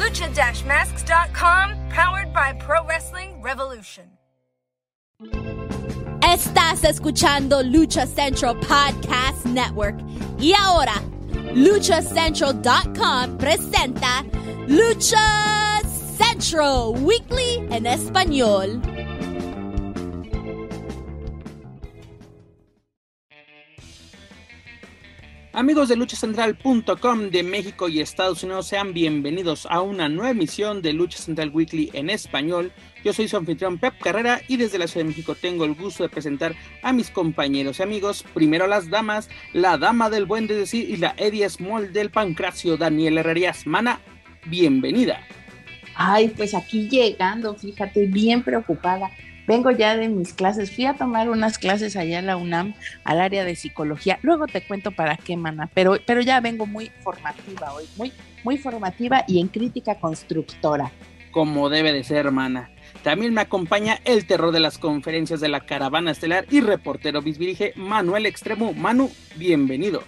Lucha-masks.com, powered by Pro Wrestling Revolution. Estás escuchando Lucha Central Podcast Network. Y ahora, luchacentral.com presenta Lucha Central Weekly en español. Amigos de luchacentral.com de México y Estados Unidos, sean bienvenidos a una nueva emisión de Lucha Central Weekly en español. Yo soy su anfitrión Pep Carrera y desde la Ciudad de México tengo el gusto de presentar a mis compañeros y amigos. Primero las damas, la dama del buen de decir y la Eddie Small del Pancracio, Daniel Herrerías. Mana, bienvenida. Ay, pues aquí llegando, fíjate, bien preocupada vengo ya de mis clases, fui a tomar unas clases allá en la UNAM al área de psicología, luego te cuento para qué, mana, pero, pero ya vengo muy formativa hoy, muy, muy formativa y en crítica constructora. Como debe de ser, hermana. También me acompaña el terror de las conferencias de la caravana estelar y reportero bisbirige Manuel Extremo. Manu, bienvenido.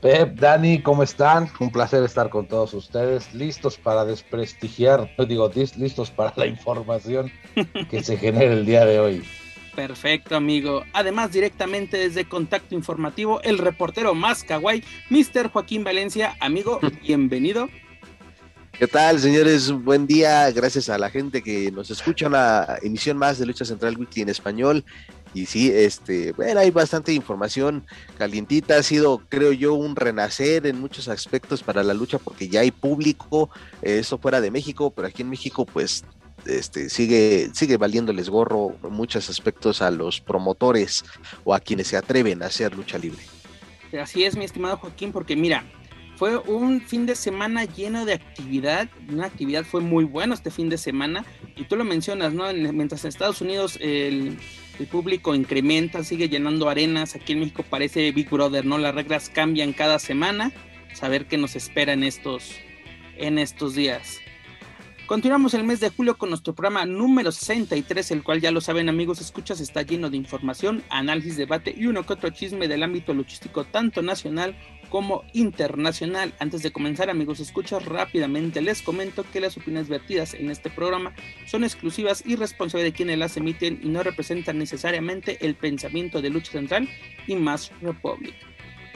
Pep, Dani, ¿cómo están? Un placer estar con todos ustedes, listos para desprestigiar, digo, listos para la información que se genera el día de hoy. Perfecto, amigo. Además, directamente desde Contacto Informativo, el reportero más kawaii, Mr. Joaquín Valencia. Amigo, bienvenido. ¿Qué tal, señores? Buen día. Gracias a la gente que nos escucha una emisión más de Lucha Central Weekly en español. Y sí, este, bueno, hay bastante información calientita. Ha sido, creo yo, un renacer en muchos aspectos para la lucha porque ya hay público, eso fuera de México, pero aquí en México, pues, este, sigue, sigue valiéndoles gorro en muchos aspectos a los promotores o a quienes se atreven a hacer lucha libre. Así es, mi estimado Joaquín, porque mira, fue un fin de semana lleno de actividad, una actividad fue muy buena este fin de semana, y tú lo mencionas, ¿no? Mientras en Estados Unidos el el público incrementa, sigue llenando arenas. Aquí en México parece Big Brother, ¿no? Las reglas cambian cada semana. Saber qué nos espera en estos, en estos días. Continuamos el mes de julio con nuestro programa número 63, el cual ya lo saben amigos, escuchas, está lleno de información, análisis, debate y uno que otro chisme del ámbito luchístico tanto nacional como internacional. Antes de comenzar, amigos, escuchas rápidamente, les comento que las opiniones vertidas en este programa son exclusivas y responsables de quienes las emiten y no representan necesariamente el pensamiento de Lucha Central y Más Republic.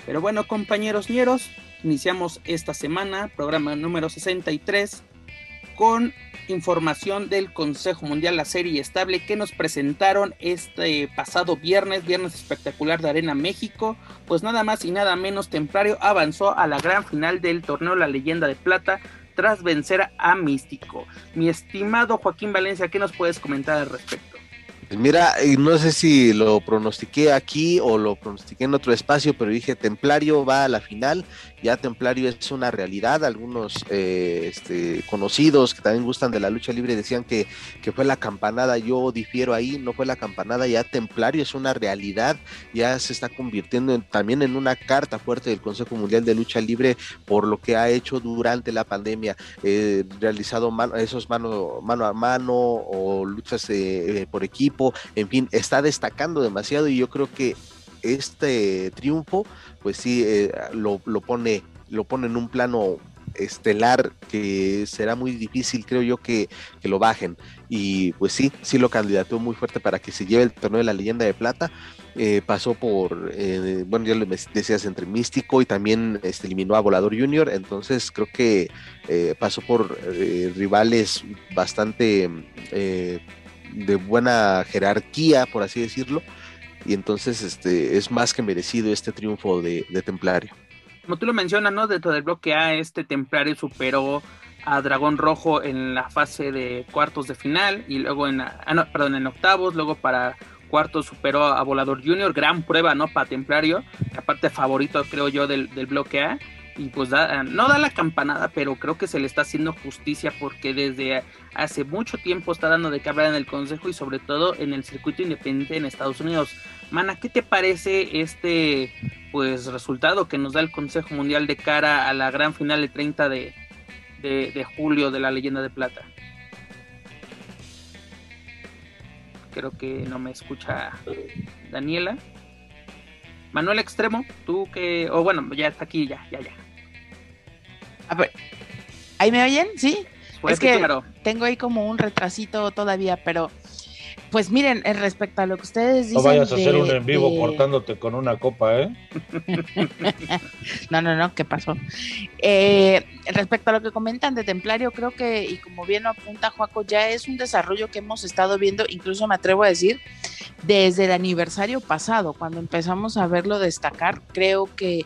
Pero bueno, compañeros ñeros, iniciamos esta semana, programa número 63, con información del Consejo Mundial La Serie Estable que nos presentaron este pasado viernes, viernes espectacular de Arena México, pues nada más y nada menos Templario avanzó a la gran final del torneo La Leyenda de Plata tras vencer a Místico. Mi estimado Joaquín Valencia, ¿qué nos puedes comentar al respecto? Pues mira, no sé si lo pronostiqué aquí o lo pronostiqué en otro espacio, pero dije Templario va a la final ya Templario es una realidad. Algunos eh, este, conocidos que también gustan de la lucha libre decían que, que, fue la campanada. Yo difiero ahí, no fue la campanada, ya Templario es una realidad, ya se está convirtiendo también en una carta fuerte del Consejo Mundial de Lucha Libre por lo que ha hecho durante la pandemia, eh, realizado esos mano, mano a mano o luchas eh, por equipo, en fin, está destacando demasiado y yo creo que este triunfo, pues sí, eh, lo, pone, lo pone en un plano estelar que será muy difícil, creo yo, que, lo bajen. Y pues sí, sí lo candidató muy fuerte para que se lleve el torneo de la leyenda de plata. Eh, pasó por, eh, bueno, ya le decías, entre Místico y también este, eliminó a Volador Junior. Entonces creo que pasó por rivales bastante de buena jerarquía, por así decirlo y entonces este es más que merecido este triunfo de, Templario. Como tú lo mencionas, ¿no? Dentro del bloque A, este Templario superó a Dragón Rojo en la fase de cuartos de final y luego en, ah, perdón, en octavos, luego para cuartos superó a Volador Junior, gran prueba, ¿no? Para Templario, aparte favorito creo yo del, del bloque A y pues da, no da la campanada, pero creo que se le está haciendo justicia porque desde hace mucho tiempo está dando de qué hablar en el Consejo y sobre todo en el circuito independiente en Estados Unidos. Mana, ¿qué te parece este pues resultado que nos da el Consejo Mundial de cara a la gran final de 30 de, de julio de la Leyenda de Plata? Creo que no me escucha Daniela. Manuel Extremo, tú que, o bueno, ya está aquí, ya, ya, ya. A ver, ¿ahí me oyen? ¿Sí? es que tengo ahí como un retrasito todavía, pero pues miren, respecto a lo que ustedes dicen. No vayas a hacer un en vivo cortándote con una copa, ¿eh? no, no, no, ¿qué pasó? Eh, respecto a lo que comentan de Templario, creo que, y como bien lo apunta Juaco, ya es un desarrollo que hemos estado viendo, incluso me atrevo a decir, desde el aniversario pasado, cuando empezamos a verlo destacar. Creo que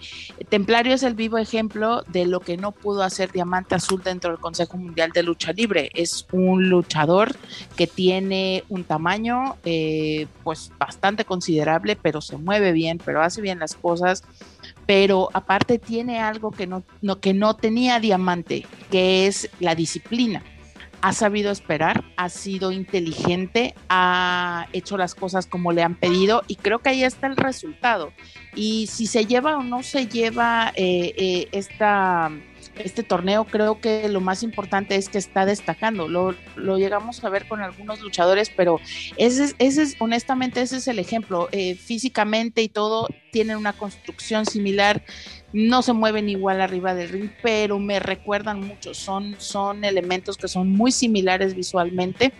Templario es el vivo ejemplo de lo que no pudo hacer Diamante Azul dentro del Consejo Mundial de Lucha Libre. Es un luchador que tiene un tamaño eh, pues bastante considerable, pero se mueve bien, pero hace bien las cosas, pero aparte tiene algo que no, que no tenía Diamante, que es la disciplina. Ha sabido esperar, ha sido inteligente, ha hecho las cosas como le han pedido y creo que ahí está el resultado. Y si se lleva o no se lleva eh, eh, esta este torneo creo que lo más importante es que está destacando. Lo, llegamos a ver con algunos luchadores, pero ese, ese es, honestamente, ese es el ejemplo. Eh, físicamente y todo tienen una construcción similar, no se mueven igual arriba del ring, pero me recuerdan mucho. Son, son elementos que son muy similares visualmente.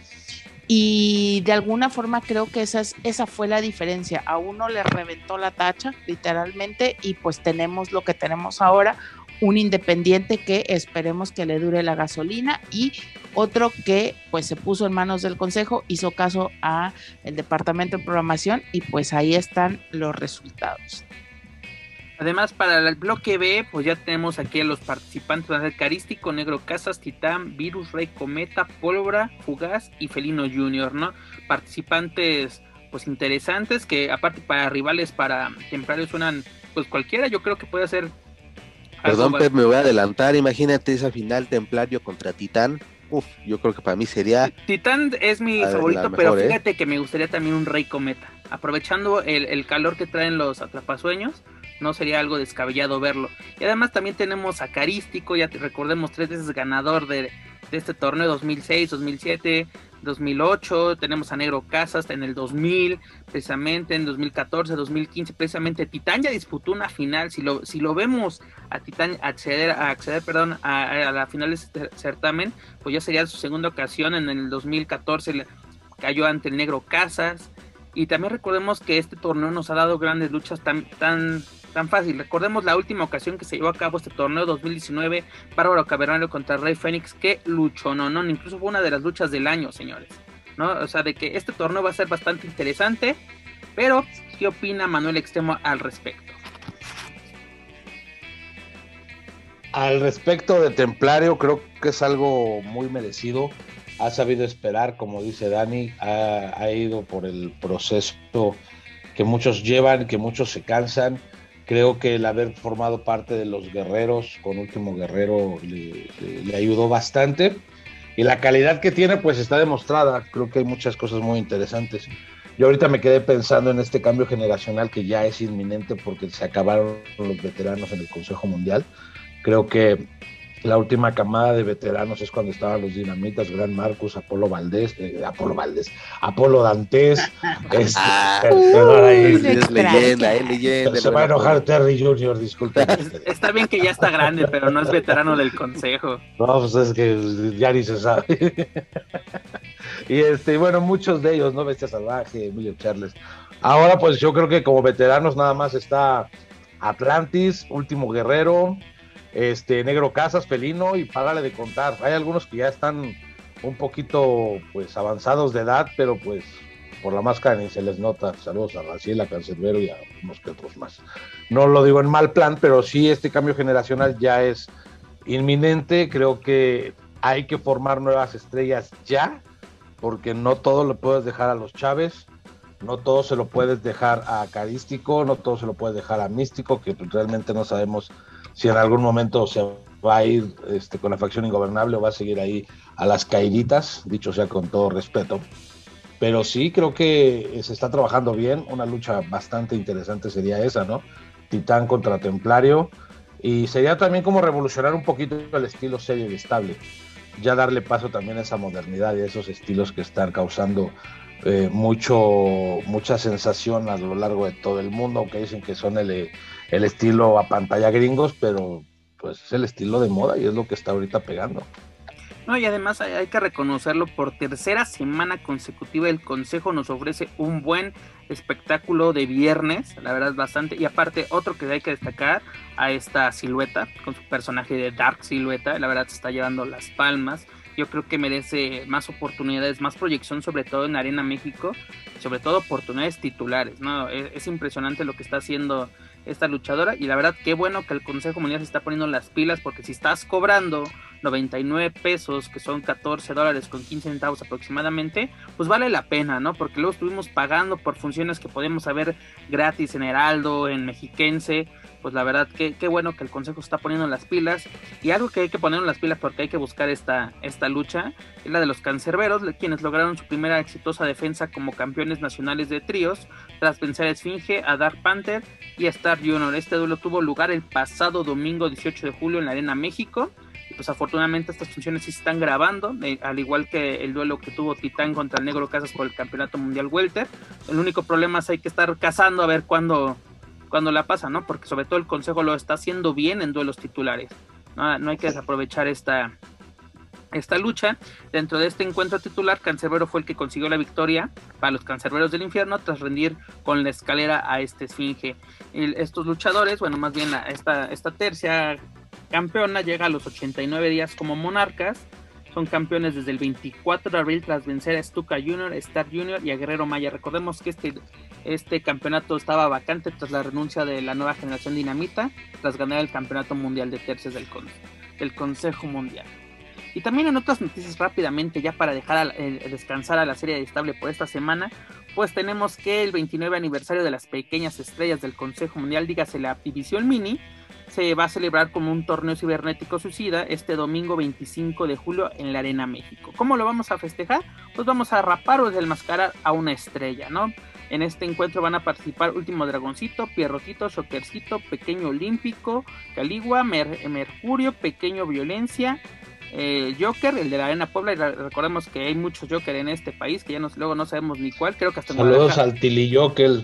Y de alguna forma creo que esa, es, esa fue la diferencia. A uno le reventó la tacha, literalmente, y pues tenemos lo que tenemos ahora, un independiente que esperemos que le dure la gasolina y otro que pues se puso en manos del consejo, hizo caso a el departamento de programación y pues ahí están los resultados. Además, para el bloque B, pues ya tenemos aquí a los participantes: Carístico, Negro Casas, Titán, Virus, Rey Cometa, Pólvora, Fugaz y Felino Junior, ¿no? Participantes, pues interesantes, que aparte para rivales, para templarios suenan, pues cualquiera, yo creo que puede ser Perdón, Pep, me voy a adelantar. Imagínate esa final Templario contra Titán. Uf, yo creo que para mí sería. Titán es mi favorito, pero ¿eh? fíjate que me gustaría también un Rey Cometa. Aprovechando el, calor que traen los atrapasueños, no sería algo descabellado verlo. Y además también tenemos a Carístico, ya te recordemos, tres veces ganador de, de este torneo 2006, 2007, 2008, tenemos a Negro Casas en el 2000, precisamente en 2014, 2015, precisamente Titán ya disputó una final, si lo, si lo vemos a Titán acceder, a acceder perdón, a, la final de este certamen, pues ya sería su segunda ocasión, en el 2014 cayó ante el Negro Casas, y también recordemos que este torneo nos ha dado grandes luchas tan, tan tan fácil. Recordemos la última ocasión que se llevó a cabo este torneo 2019, Bárbaro Cavernario contra Rey Fénix, que luchó, no, no, incluso fue una de las luchas del año, señores. ¿no? O sea, de que este torneo va a ser bastante interesante, pero ¿qué opina Manuel Extremo al respecto? Al respecto de Templario, creo que es algo muy merecido. Ha sabido esperar, como dice Dani, ha, ha ido por el proceso que muchos llevan, que muchos se cansan Creo que el haber formado parte de los guerreros con Último Guerrero le, ayudó bastante. Y la calidad que tiene, pues está demostrada. Creo que hay muchas cosas muy interesantes. Yo ahorita me quedé pensando en este cambio generacional que ya es inminente porque se acabaron los veteranos en el Consejo Mundial. Creo que la última camada de veteranos es cuando estaban los dinamitas, Gran Marcus, Apolo Valdés, eh, Apolo Valdés, Apolo Dantes. este, ah, es leyenda, es leyenda. Se va a enojar Terry Jr., disculpe. Está bien que ya está grande, pero no es veterano del consejo. No, pues es que ya ni se sabe. y este, bueno, muchos de ellos, ¿no? Bestia Salvaje, Emilio Charles. Ahora, pues yo creo que como veteranos nada más está Atlantis, Último Guerrero, este Negro Casas, Felino y párale de contar. Hay algunos que ya están un poquito pues avanzados de edad, pero pues por la máscara ni se les nota. Saludos a Raciela, Cancerbero y a unos que otros más. No lo digo en mal plan, pero sí este cambio generacional ya es inminente. Creo que hay que formar nuevas estrellas ya, porque no todo lo puedes dejar a los Chávez, no todo se lo puedes dejar a Carístico, no todo se lo puedes dejar a Místico, que realmente no sabemos si en algún momento se va a ir este, con la facción ingobernable o va a seguir ahí a las caíditas, dicho sea con todo respeto. Pero sí creo que se está trabajando bien, una lucha bastante interesante sería esa, ¿no? Titán contra Templario, y sería también como revolucionar un poquito el estilo serio y estable, ya darle paso también a esa modernidad y a esos estilos que están causando eh, mucho, mucha sensación a lo largo de todo el mundo, aunque dicen que son el, el estilo a pantalla gringos, pero pues es el estilo de moda y es lo que está ahorita pegando. No, y además hay, que reconocerlo, por tercera semana consecutiva el Consejo nos ofrece un buen espectáculo de viernes, la verdad es bastante, y aparte otro que hay que destacar a esta silueta, con su personaje de Dark Silueta, la verdad se está llevando las palmas, yo creo que merece más oportunidades, más proyección, sobre todo en Arena México, sobre todo oportunidades titulares, ¿no? Es, es impresionante lo que está haciendo esta luchadora y la verdad qué bueno que el Consejo Mundial se está poniendo las pilas porque si estás cobrando 99 pesos que son 14 dólares con 15 centavos aproximadamente pues vale la pena no porque luego estuvimos pagando por funciones que podemos saber gratis en Heraldo en Mexiquense pues la verdad que qué bueno que el Consejo está poniendo las pilas y algo que hay que poner en las pilas porque hay que buscar esta, esta lucha es la de los cancerberos quienes lograron su primera exitosa defensa como campeones nacionales de tríos tras vencer a Esfinge, a Dark Panther y a Star Junior. Este duelo tuvo lugar el pasado domingo 18 de julio en la Arena México. Y pues afortunadamente estas funciones sí se están grabando, eh, al igual que el duelo que tuvo Titán contra el Negro Casas por el Campeonato Mundial Welter. El único problema es hay que estar cazando a ver cuándo, cuándo la pasa, ¿no? Porque sobre todo el Consejo lo está haciendo bien en duelos titulares. No, no hay que desaprovechar esta, esta lucha. Dentro de este encuentro titular, Cancerbero fue el que consiguió la victoria para los Cancerberos del Infierno tras rendir con la escalera a este esfinge. estos luchadores, bueno, más bien esta, esta tercia campeona llega a los 89 días como monarcas. Son campeones desde el 24 de abril tras vencer a Stuka Junior, Star Junior y a Guerrero Maya. Recordemos que este, este campeonato estaba vacante tras la renuncia de la nueva generación Dinamita, tras ganar el campeonato mundial de tercias del, del Consejo Mundial. Y también en otras noticias rápidamente, ya para dejar descansar a la serie de estable por esta semana, pues tenemos que el 29 aniversario de las pequeñas estrellas del Consejo Mundial, dígase la División Mini, se va a celebrar como un torneo cibernético suicida este domingo 25 de julio en la Arena México. ¿Cómo lo vamos a festejar? Pues vamos a rapar o desmascarar a una estrella, ¿no? En este encuentro van a participar Último Dragoncito, Pierrotito, Shockercito, Pequeño Olímpico, Caligua, Mercurio, Pequeño Violencia, eh, Joker, el de la Arena Puebla, y recordemos que hay muchos Joker en este país, que ya nos, luego no sabemos ni cuál, creo que hasta en Saludos al Joker.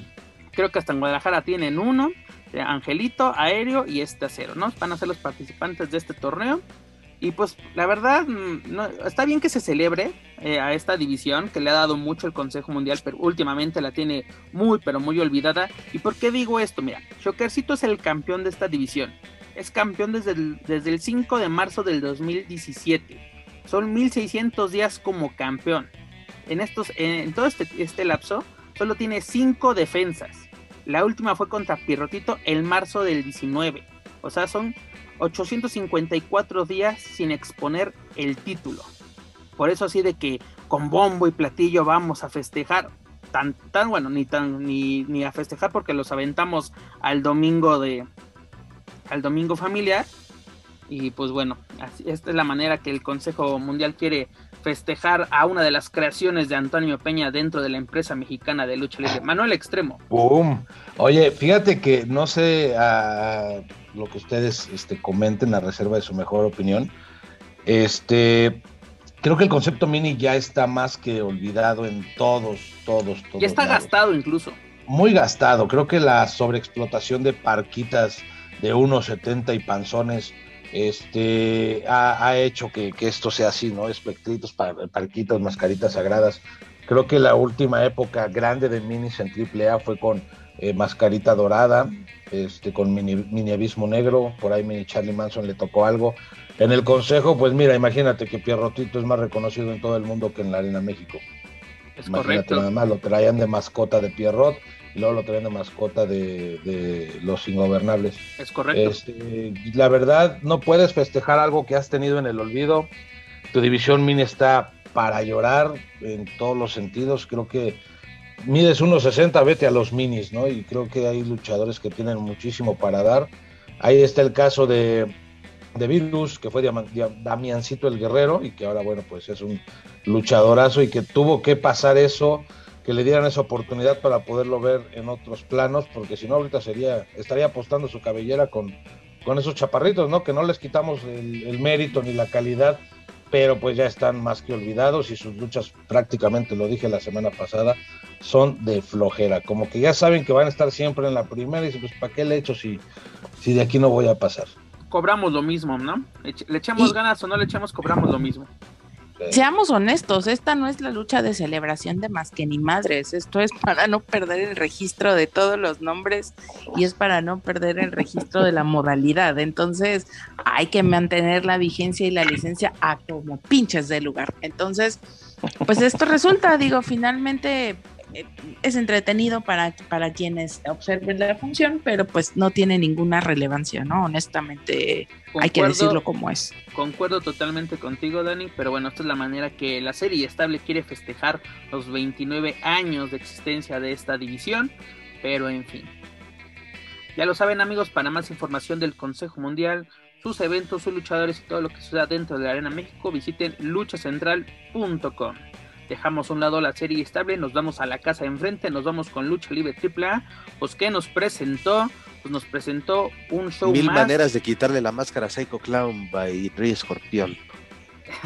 Creo que hasta en Guadalajara tienen uno, Angelito, Aéreo y este Acero, ¿no? Van a ser los participantes de este torneo. Y pues la verdad, mm, no, está bien que se celebre eh, a esta división que le ha dado mucho el Consejo Mundial, pero últimamente la tiene muy, pero muy olvidada. ¿Y por qué digo esto? Mira, Jokercito es el campeón de esta división es campeón desde el, desde el 5 de marzo del 2017. Son 1600 días como campeón. En, estos, en todo este, este lapso, solo tiene 5 defensas. La última fue contra Pirrotito el marzo del 19. O sea, son 854 días sin exponer el título. Por eso así de que con bombo y platillo vamos a festejar. Tan, tan bueno, ni tan ni, ni a festejar porque los aventamos al domingo de, al domingo familiar. Y pues bueno, esta es la manera que el Consejo Mundial quiere festejar a una de las creaciones de Antonio Peña dentro de la empresa mexicana de lucha libre, Manuel Extremo. ¡Bum! Oye, fíjate que no sé a lo que ustedes este, comenten a reserva de su mejor opinión. Este, creo que el concepto mini ya está más que olvidado en todos, todos, todos. Ya está gastado incluso. Muy gastado. Creo que la sobreexplotación de parquitas de 1,70 y panzones, este, ha, hecho que, esto sea así, ¿no? Espectritos, parquitas, mascaritas sagradas. Creo que la última época grande de minis en AAA fue con eh, Mascarita Dorada, este, con mini, Abismo Negro, por ahí Mini Charlie Manson le tocó algo. En el consejo, pues mira, imagínate que Pierrotito es más reconocido en todo el mundo que en la Arena México. Es imagínate nada más, lo traían de mascota de Pierrot y luego lo traen de mascota de, los ingobernables. Es correcto. Este, la verdad, no puedes festejar algo que has tenido en el olvido. Tu división mini está para llorar en todos los sentidos. Creo que mides 1.60, vete a los minis, ¿no? Y creo que hay luchadores que tienen muchísimo para dar. Ahí está el caso de, de Virus, que fue Damiancito el Guerrero y que ahora, bueno, pues es un luchadorazo y que tuvo que pasar eso, que le dieran esa oportunidad para poderlo ver en otros planos, porque si no ahorita sería, estaría apostando su cabellera con, con esos chaparritos, ¿no? Que no les quitamos el, mérito ni la calidad, pero pues ya están más que olvidados y sus luchas prácticamente, lo dije la semana pasada, son de flojera, como que ya saben que van a estar siempre en la primera y dicen, pues ¿para qué le echo si, si de aquí no voy a pasar? Cobramos lo mismo, ¿no? Le echamos ganas o no le echamos, cobramos lo mismo. Seamos honestos, esta no es la lucha de celebración de más que ni madres, esto es para no perder el registro de todos los nombres y es para no perder el registro de la modalidad. Entonces hay que mantener la vigencia y la licencia a como pinches de lugar. Entonces, pues esto resulta, digo, finalmente es entretenido para, para quienes observen la función, pero pues no tiene ninguna relevancia, ¿no? Honestamente, hay que decirlo como es. Concuerdo totalmente contigo, Dani, pero bueno, esta es la manera que la serie estable quiere festejar los 29 años de existencia de esta división, pero en fin. Ya lo saben amigos, para más información del Consejo Mundial, sus eventos, sus luchadores y todo lo que suceda dentro de la Arena México, visiten luchacentral.com dejamos a un lado la serie estable, nos vamos a la casa enfrente, nos vamos con Lucha Libre AAA, pues que nos presentó, pues nos presentó un show Mil maneras de quitarle la máscara a Psycho Clown by Rey Escorpión.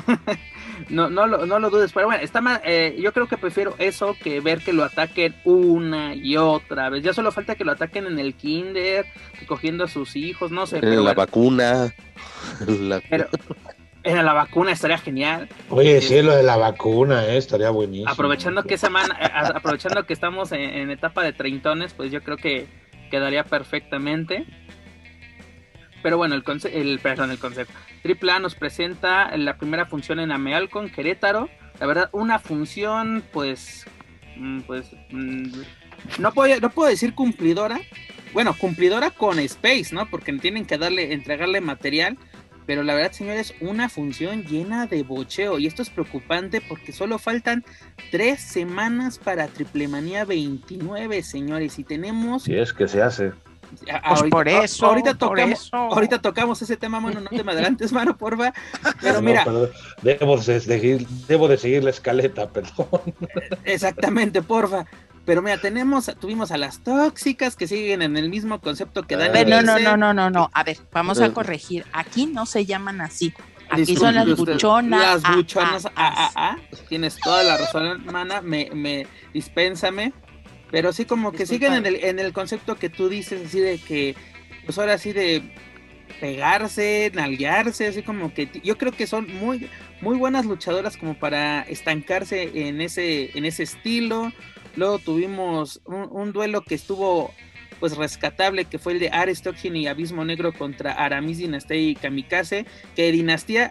no, no, lo, no lo dudes, pero bueno, está más, eh, yo creo que prefiero eso que ver que lo ataquen una y otra vez. Ya solo falta que lo ataquen en el kinder, cogiendo a sus hijos, no sé. En la vacuna. Pero, en la vacuna estaría genial. Oye, sí, lo de la vacuna, eh, estaría buenísimo. Aprovechando que semana, eh, aprovechando que estamos en, etapa de treintones, pues yo creo que quedaría perfectamente. Pero bueno, el, el, perdón, el concepto. Triple A nos presenta la primera función en Amealcon, Querétaro. La verdad, una función, pues, mm, pues, mm, no puedo, no puedo decir cumplidora. Bueno, cumplidora con Space, ¿no? Porque tienen que darle, entregarle material pero la verdad, señores, una función llena de bocheo. Y esto es preocupante porque solo faltan tres semanas para Triple Manía 29, señores. Y tenemos. Si es que se hace. Pues por eso. Ahorita tocamos, ahorita tocamos ese tema, mano. No te me adelantes, mano, porfa. Pero mira. debo, de seguir, debo de seguir la escaleta, perdón. Exactamente, porfa. Pero mira, tenemos, tuvimos a las tóxicas que siguen en el mismo concepto que Dani. No, no, no, no, no, no. A ver, vamos a corregir. Aquí no se llaman así. Aquí son las buchonas. Las buchonas, ah, ah, Tienes toda la razón, hermana. Me, me, dispénsame. Pero sí, como que siguen en el, en el concepto que tú dices, así de que, pues ahora sí de pegarse, nalguearse, así como que yo creo que son muy, muy buenas luchadoras como para estancarse en ese, en ese estilo Luego tuvimos un, duelo que estuvo pues rescatable, que fue el de Ares y Abismo Negro contra Aramis Dinastía y Kamikaze, que Dinastía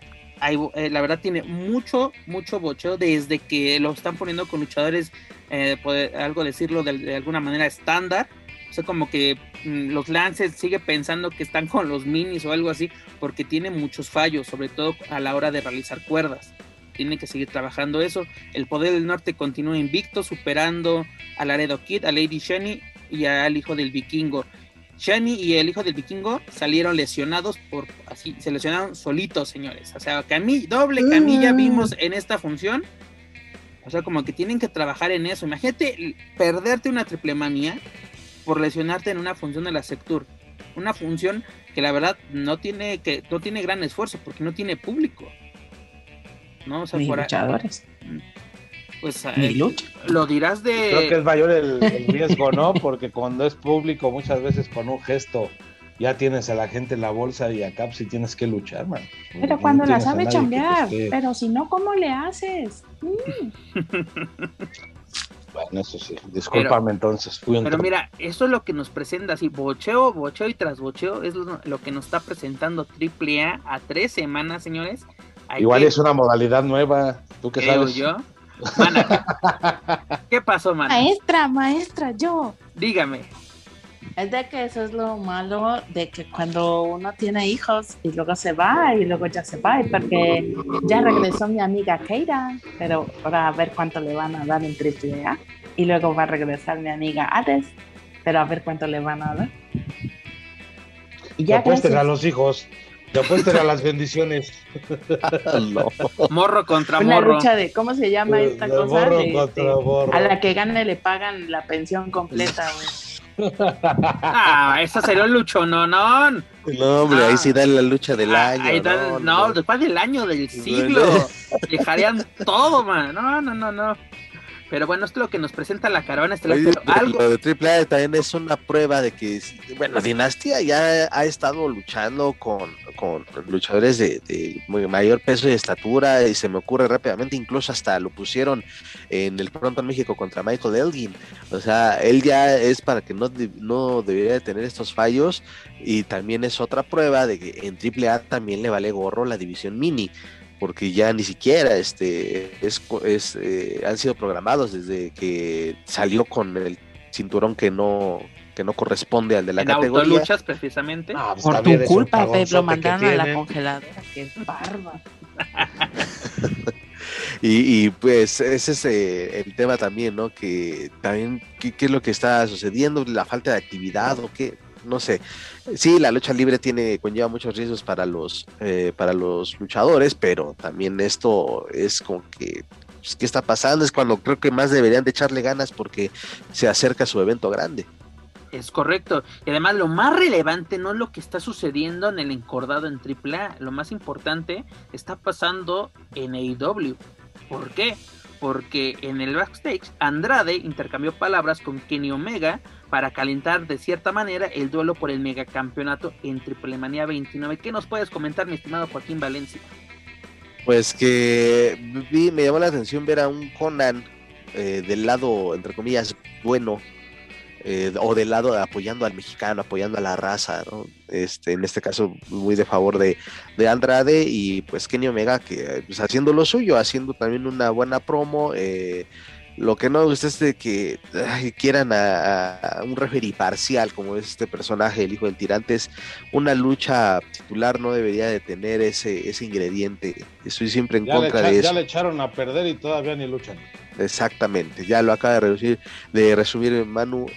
eh, la verdad tiene mucho, mucho bocheo desde que lo están poniendo con luchadores, eh, algo decirlo de, alguna manera estándar. O sea, como que mm, los lances sigue pensando que están con los minis o algo así, porque tiene muchos fallos, sobre todo a la hora de realizar cuerdas tiene que seguir trabajando eso. El Poder del Norte continúa invicto, superando a Laredo Kid, a Lady Shani y al Hijo del Vikingo. Shani y el Hijo del Vikingo salieron lesionados por así, se lesionaron solitos, señores. O sea, doble camilla mm. vimos en esta función. O sea, como que tienen que trabajar en eso. Imagínate perderte una triple manía por lesionarte en una función de la Sectur. Una función que la verdad no tiene que no tiene gran esfuerzo porque no tiene público. ¿No? O sea, luchadores. Pues eh, lo dirás de. Creo que es mayor el, riesgo, ¿no? Porque cuando es público, muchas veces con un gesto ya tienes a la gente en la bolsa y acá si tienes que luchar, man. Pero cuando la sabe chambear, pero si no, ¿cómo le haces? Bueno, eso sí, discúlpame entonces. pero mira, eso es lo que nos presenta así, bocheo, bocheo y tras bocheo, es lo, que nos está presentando AAA a tres semanas, señores. Igual es una modalidad nueva, ¿tú qué sabes? yo? Mana, ¿qué pasó, mana? Maestra, maestra, yo. Dígame. Es de que eso es lo malo de que cuando uno tiene hijos y luego se va y luego ya se va, porque ya regresó mi amiga Keira, pero ahora a ver cuánto le van a dar en triple A. Y luego va a regresar mi amiga Hades, pero a ver cuánto le van a dar. Y ya apuesten a los hijos, que apuesten a las bendiciones. No. Morro contra Una morro. lucha de, ¿cómo se llama esta de cosa? borro De- contra de- borro. a la que gane le pagan la pensión completa, güey. Ah, esa sería un lucho, no, no. No, hombre, ahí sí dan la lucha del Ah, año. ahí dan- no, no, no. después del año, del siglo. Dejarían todo, man. No, no, no, no. Pero bueno, esto es lo que nos presenta la caravana estelar. Oye, Pero algo, Lo de Triple A también es una prueba de que, bueno, Dinastía ya ha estado luchando con, con luchadores de, de mayor peso y estatura, y se me ocurre rápidamente, incluso hasta lo pusieron en el Pronto en México contra Michael Elgin. O sea, él ya es para que no, no debería de tener estos fallos, y también es otra prueba de que en Triple A también le vale gorro la división mini porque ya ni siquiera este es, es eh, han sido programados desde que salió con el cinturón que no que no corresponde al de la en categoría autoluchas, precisamente. Ah, pues Por tu culpa, Pep, lo mandaron a la congeladora. Qué barba. y, y, pues ese es eh, el tema también no que también ¿qué, qué es lo que está sucediendo la falta de actividad o qué no sé sí la lucha libre tiene conlleva muchos riesgos para los eh, para los luchadores pero también esto es como que pues, qué está pasando es cuando creo que más deberían de echarle ganas porque se acerca su evento grande Es correcto. Y además lo más relevante no es lo que está sucediendo en el encordado en AAA. Lo más importante está pasando en AEW. ¿Por qué? Porque en el backstage Andrade intercambió palabras con Kenny Omega para calentar de cierta manera el duelo por el megacampeonato en Triple Manía 29. ¿Qué nos puedes comentar, mi estimado Joaquín Valencia? Pues que vi, me llamó la atención ver a un Conan eh, del lado, entre comillas, bueno, eh, o del lado de apoyando al mexicano, apoyando a la raza, ¿no? Este, en este caso, muy de favor de, de Andrade y pues Kenny Omega, que pues, haciendo lo suyo, haciendo también una buena promo. eh, lo que no me gusta es de que ay, quieran a, a un referee parcial, como es este personaje, el hijo del tirantes. Una lucha titular no debería de tener ese, ese ingrediente. Estoy siempre en Ya contra echa- de ya eso. le echaron a perder y todavía ni luchan. Exactamente, ya lo acaba de resumir, de resumir Manu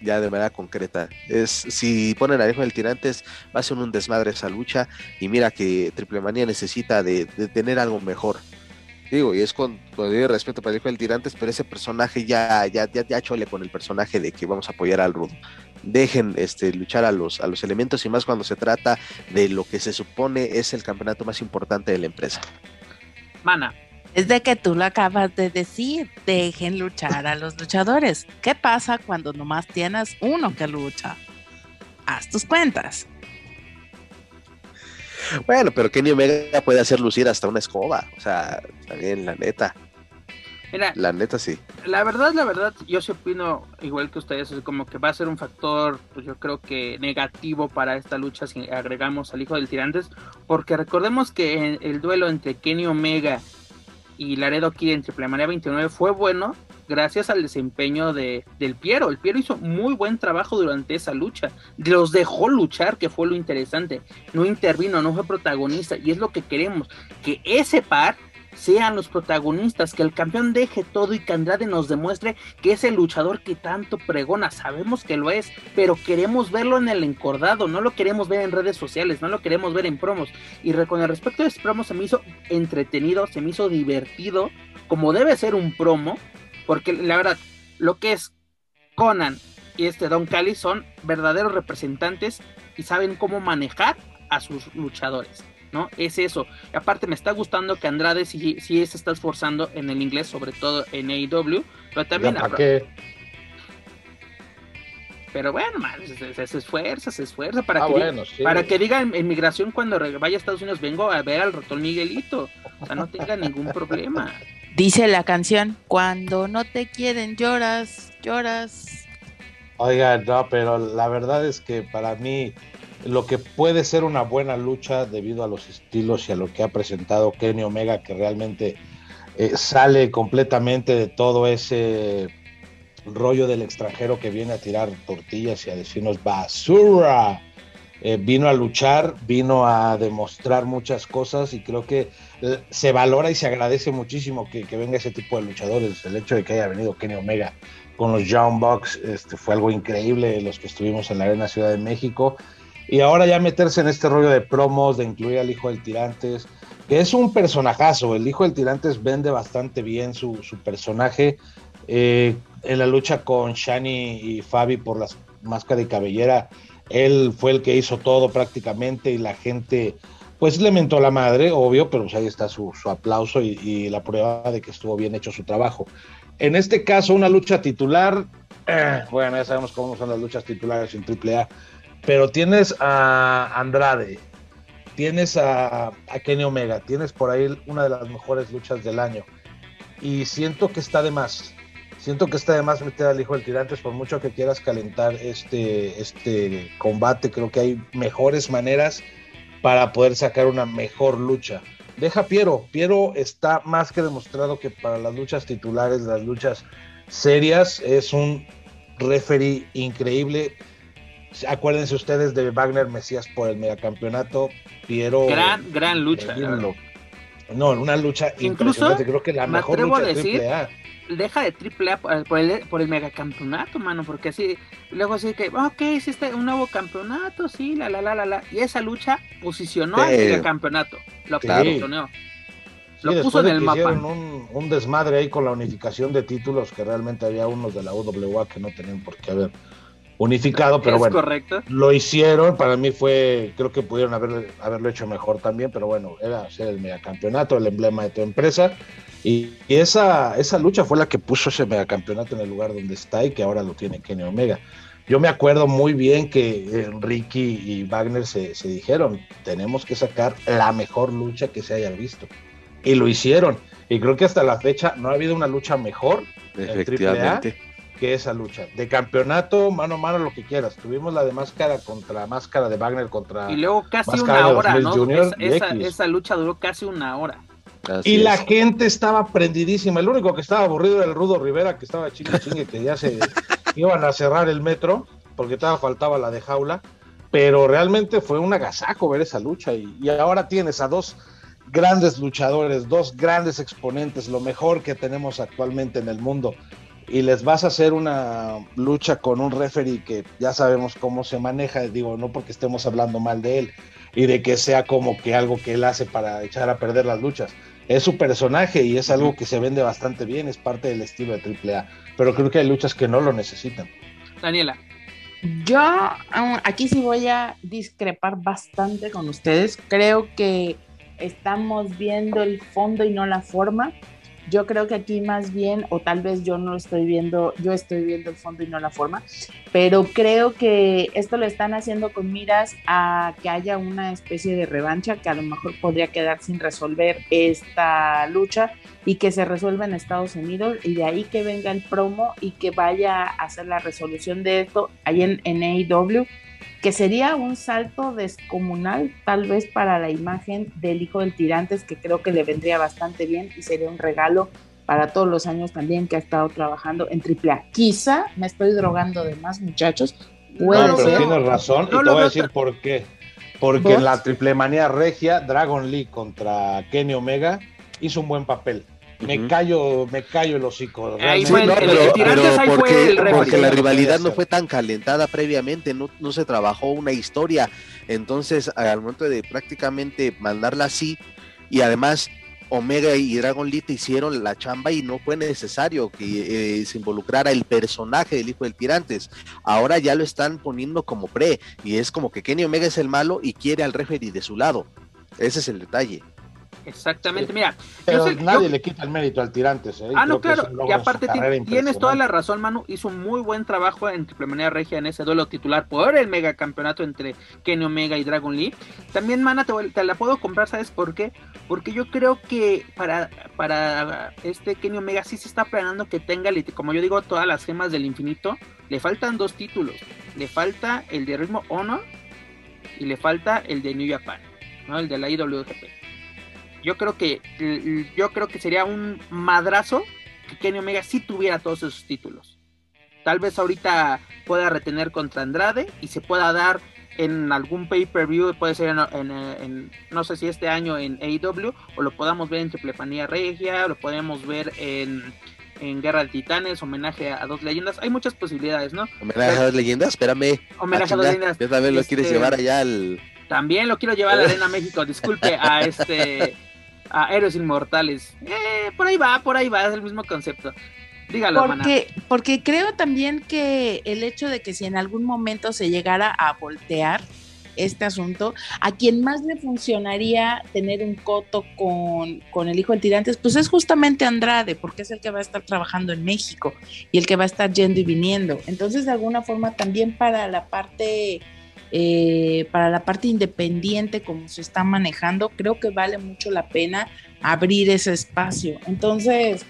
ya de manera concreta. Es si ponen al hijo del tirantes va a ser un desmadre esa lucha y mira que Triple Manía necesita de, tener algo mejor. Digo, y es con todo respeto para hijo del tirantes, pero ese personaje ya, ya, ya, ya chole con el personaje de que vamos a apoyar al rudo. Dejen este, luchar a los, a los elementos y más cuando se trata de lo que se supone es el campeonato más importante de la empresa. Mana, Es de que tú lo acabas de decir, dejen luchar a los luchadores. ¿Qué pasa cuando nomás tienes uno que lucha? Haz tus cuentas. Bueno, pero Kenny Omega puede hacer lucir hasta una escoba. O sea, también, la neta. mira, La neta sí. La verdad, la verdad, yo sí opino igual que ustedes, es como que va a ser un factor, pues yo creo que negativo para esta lucha si agregamos al hijo del tirantes, porque recordemos que en- el duelo entre Kenny Omega y Laredo Kid en Triple Manía 29 fue bueno gracias al desempeño de, del Piero. El Piero hizo muy buen trabajo durante esa lucha, los dejó luchar, que fue lo interesante, no intervino, no fue protagonista, y es lo que queremos, que ese par sean los protagonistas, que el campeón deje todo y que Andrade nos demuestre que es el luchador que tanto pregona. Sabemos que lo es, pero queremos verlo en el encordado, no lo queremos ver en redes sociales, no lo queremos ver en promos. Y con el respecto de este promo se me hizo entretenido, se me hizo divertido, como debe ser un promo, porque la verdad, lo que es Conan y este Don Cali son verdaderos representantes y saben cómo manejar a sus luchadores. ¿No? Es eso. Y aparte me está gustando que Andrade sí, sí se está esforzando en el inglés, sobre todo en AEW, pero también... ¿Ya para qué? Pero bueno, man, se, se- se esfuerza, se esfuerza para Ah, que, bueno, sí. para que diga en, en migración cuando vaya a Estados Unidos, vengo a ver al ratón Miguelito. O sea, no tenga ningún problema. Dice la canción, cuando no te quieren lloras, lloras. Oiga, no, pero la verdad es que para mí lo que puede ser una buena lucha debido a los estilos y a lo que ha presentado Kenny Omega, que realmente eh, sale completamente de todo ese rollo del extranjero que viene a tirar tortillas y a decirnos basura. Eh, vino a luchar, vino a demostrar muchas cosas y creo que eh, se valora y se agradece muchísimo que, que venga ese tipo de luchadores. El hecho de que haya venido Kenny Omega con los Young Bucks este, fue algo increíble, los que estuvimos en la Arena Ciudad de México. Y ahora ya meterse en este rollo de promos, de incluir al hijo del Tirantes, que es un personajazo. El hijo del Tirantes vende bastante bien su, personaje. Eh, en la lucha con Shani y Fabi por las máscaras y cabellera, él fue el que hizo todo prácticamente y la gente pues le mentó la madre, obvio, pero pues ahí está su, aplauso y, la prueba de que estuvo bien hecho su trabajo. En este caso, una lucha titular, eh, bueno, ya sabemos cómo son las luchas titulares en AAA, pero tienes a Andrade, tienes a, a Kenny Omega, tienes por ahí una de las mejores luchas del año, y siento que está de más. Siento que está de más meter al hijo del tirantes por mucho que quieras calentar este, este combate. Creo que hay mejores maneras para poder sacar una mejor lucha. Deja Piero. Piero está más que demostrado que para las luchas titulares, las luchas serias, es un referee increíble. Acuérdense ustedes de Wagner Mesías por el megacampeonato. Piero. Gran, gran lucha. No, una lucha Incluso, Creo que la mejor lucha de decir, deja de triple A por el, por el megacampeonato, mano, porque así, luego así que, ok, hiciste un nuevo campeonato, sí, la, la, la, la, la, y esa lucha posicionó al megacampeonato, lo posicionó. lo puso en el mapa. Un, un desmadre ahí con la unificación de títulos que realmente había unos de la UWA que no tenían por qué haber unificado, pero bueno, correcto? lo hicieron, para mí fue, creo que pudieron haber, haberlo hecho mejor también, pero bueno, era ser el megacampeonato, el emblema de tu empresa, y, esa, esa lucha fue la que puso ese megacampeonato en el lugar donde está y que ahora lo tiene Kenny Omega. Yo me acuerdo muy bien que Ricky y Wagner se, se dijeron, tenemos que sacar la mejor lucha que se haya visto. Y lo hicieron. Y creo que hasta la fecha no ha habido una lucha mejor Efectivamente que esa lucha. De campeonato, mano a mano, lo que quieras. Tuvimos la de máscara contra máscara de Wagner contra. Y luego casi una hora, ¿no? esa, lucha duró casi una hora. y la gente estaba prendidísima. El único que estaba aburrido era el Rudo Rivera, que estaba chingue chingue, que ya se iban a cerrar el metro, porque estaba faltaba la de jaula. Pero realmente fue un agasajo ver esa lucha. Y, y ahora tienes a dos grandes luchadores, dos grandes exponentes, lo mejor que tenemos actualmente en el mundo y les vas a hacer una lucha con un referee que ya sabemos cómo se maneja, digo, no porque estemos hablando mal de él y de que sea como que algo que él hace para echar a perder las luchas. Es su personaje y es algo que se vende bastante bien, es parte del estilo de AAA, pero creo que hay luchas que no lo necesitan. Daniela. Yo aquí sí voy a discrepar bastante con ustedes. Creo que estamos viendo el fondo y no la forma. Yo creo que aquí más bien, o tal vez yo no estoy viendo, yo estoy viendo el fondo y no la forma, pero creo que esto lo están haciendo con miras a que haya una especie de revancha que a lo mejor podría quedar sin resolver esta lucha y que se resuelva en Estados Unidos y de ahí que venga el promo y que vaya a hacer la resolución de esto ahí en, en que sería un salto descomunal tal vez para la imagen del hijo del tirantes, que creo que le vendría bastante bien y sería un regalo para todos los años también que ha estado trabajando en AAA. Quizá me estoy drogando de más muchachos. Puede no, pero tienes razón y te voy a decir por qué. Porque en la triple manía regia, Dragon Lee contra Kenny Omega hizo un buen papel me callo, me callo el hocico. Ahí fue pero, porque, la rivalidad no fue tan calentada previamente, no, no se trabajó una historia. Entonces, al momento de prácticamente mandarla así, y además Omega y Dragon Lee te hicieron la chamba y no fue necesario que eh, se involucrara el personaje del hijo del tirantes. Ahora ya lo están poniendo como pre y es como que Kenny Omega es el malo y quiere al referee de su lado. Ese es el detalle. Exactamente, mira. Pero nadie le quita el mérito al Tirantes. ¿eh? Ah, no, claro. Y aparte tienes toda la razón, Manu. Hizo un muy buen trabajo en Triple Manía Regia en ese duelo titular por el megacampeonato entre Kenny Omega y Dragon Lee. También, Mana, te, la puedo comprar, ¿sabes por qué? Porque yo creo que para, para este Kenny Omega sí se está planeando que tenga, como yo digo, todas las gemas del infinito. Le faltan dos títulos. Le falta el de Ritmo Honor y le falta el de New Japan, ¿no? El de la IWGP. Yo creo que yo creo que sería un madrazo que Kenny Omega sí tuviera todos esos títulos. Tal vez ahorita pueda retener contra Andrade y se pueda dar en algún pay-per-view, puede ser en, no sé si este año en AEW, o lo podamos ver en Triplepanía Regia, lo podemos ver en, en Guerra de Titanes, homenaje a, dos leyendas. Hay muchas posibilidades, ¿no? Homenaje a dos leyendas, espérame. Homenaje a, dos leyendas. Ya también lo quieres Este, llevar allá al. También lo quiero llevar a la Arena México, disculpe, a este. A Héroes Inmortales. Eh, por ahí va, por ahí va, es el mismo concepto. Dígalo. Porque, porque creo también que el hecho de que si en algún momento se llegara a voltear este asunto, a quien más le funcionaría tener un coto con, con el hijo del tirantes, pues es justamente Andrade, porque es el que va a estar trabajando en México y el que va a estar yendo y viniendo. Entonces, de alguna forma, también para la parte eh, para la parte independiente como se está manejando, creo que vale mucho la pena abrir ese espacio. Entonces,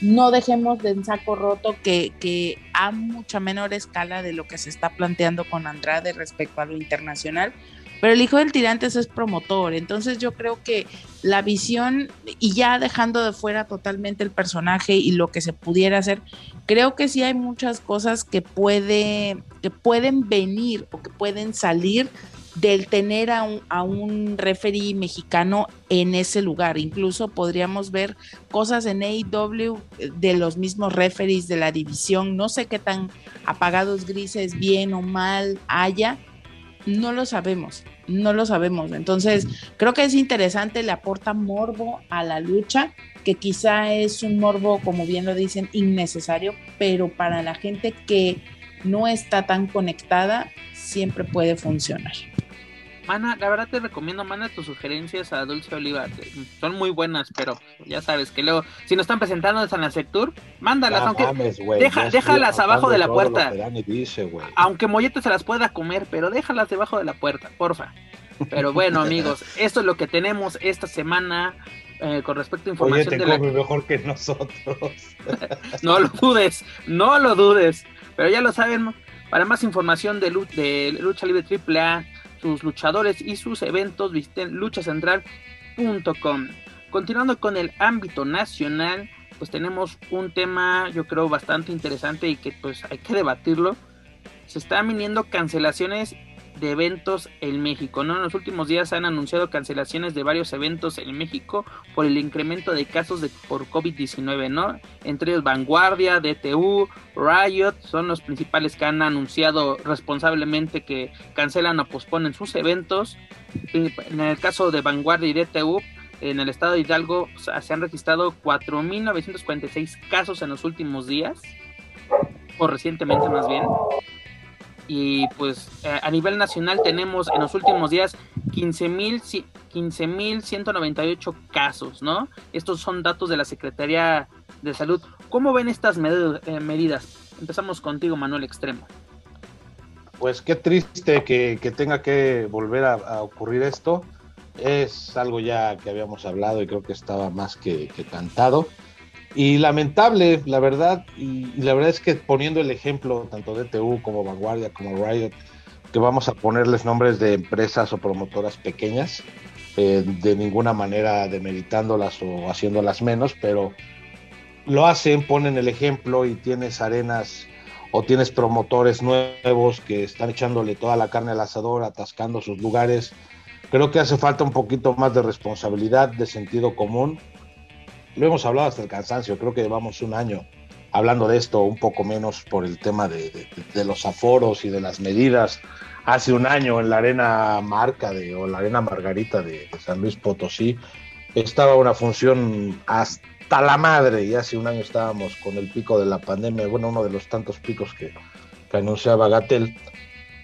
no dejemos de en saco roto que, que, a mucha menor escala de lo que se está planteando con Andrade respecto a lo internacional, pero el hijo del tirantes es promotor, entonces yo creo que la visión, y ya dejando de fuera totalmente el personaje y lo que se pudiera hacer, creo que sí hay muchas cosas que, puede, que pueden venir o que pueden salir del tener a un, a un referee mexicano en ese lugar. Incluso podríamos ver cosas en AEW de los mismos referees de la división. No sé qué tan apagados grises, bien o mal haya. No lo sabemos, no lo sabemos. Entonces, creo que es interesante, le aporta morbo a la lucha, que quizá es un morbo, como bien lo dicen, innecesario, pero para la gente que no está tan conectada, siempre puede funcionar. Mana, la verdad te recomiendo, manda tus sugerencias a Dulce Oliva. Son muy buenas, pero ya sabes que luego, si nos están presentando en San Sector, mándalas, Ya aunque mames, güey, deja- déjalas abajo de la puerta. dice, aunque Mollete se las pueda comer, pero déjalas debajo de la puerta, porfa. Pero bueno, amigos, esto es lo que tenemos esta semana eh, con respecto a Oye, información te de la... mejor que nosotros. No lo dudes, no lo dudes. Pero ya lo saben, para más información de, de Lucha Libre AAA, sus luchadores y sus eventos, visiten luchacentral.com. Continuando con el ámbito nacional, pues tenemos un tema yo creo bastante interesante y que pues hay que debatirlo. Se están viniendo cancelaciones de eventos en México, ¿no? En los últimos días se han anunciado cancelaciones de varios eventos en México por el incremento de casos de, por COVID-19, ¿no? Entre ellos Vanguardia, DTU, Riot, son los principales que han anunciado responsablemente que cancelan o posponen sus eventos. En el caso de Vanguardia y DTU, en el estado de Hidalgo se han registrado 4.946 casos en los últimos días, o recientemente más bien. Y pues eh, a nivel nacional tenemos en los últimos días 15.000 15.198 casos, ¿no? Estos son datos de la Secretaría de Salud. ¿Cómo ven estas eh, medidas? Empezamos contigo, Manuel Extremo. Pues qué triste que, que tenga que volver a, ocurrir esto. Es algo ya que habíamos hablado y creo que estaba más que cantado. Y lamentable, la verdad, y, la verdad es que poniendo el ejemplo tanto de TU como Vanguardia como Riot, que vamos a ponerles nombres de empresas o promotoras pequeñas, eh, de ninguna manera demeritándolas o haciéndolas menos, pero lo hacen, ponen el ejemplo y tienes arenas o tienes promotores nuevos que están echándole toda la carne al asador, atascando sus lugares. Creo que hace falta un poquito más de responsabilidad, de sentido común. Lo hemos hablado hasta el cansancio, creo que llevamos un año hablando de esto, un poco menos por el tema de, de- de los aforos y de las medidas. Hace un año en la arena Marca de, o la arena Margarita de, de San Luis Potosí estaba una función hasta la madre y hace un año estábamos con el pico de la pandemia, bueno, uno de los tantos picos que, que anunciaba Gatel.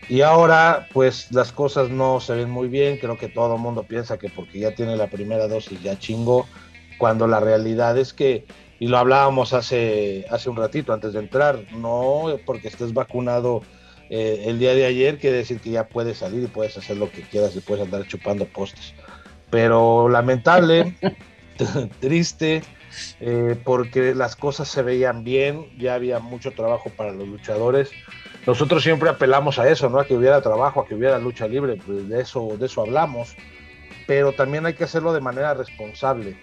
Y ahora, pues las cosas no se ven muy bien. Creo que todo el mundo piensa que porque ya tiene la primera dosis ya chingó, cuando la realidad es que, y lo hablábamos hace, hace un ratito antes de entrar, no porque estés vacunado eh, el día de ayer quiere decir que ya puedes salir y puedes hacer lo que quieras y puedes andar chupando postes. Pero lamentable, triste, eh, porque las cosas se veían bien, ya había mucho trabajo para los luchadores. Nosotros siempre apelamos a eso, ¿no? A que hubiera trabajo, a que hubiera lucha libre, pues de eso, de eso hablamos. Pero también hay que hacerlo de manera responsable.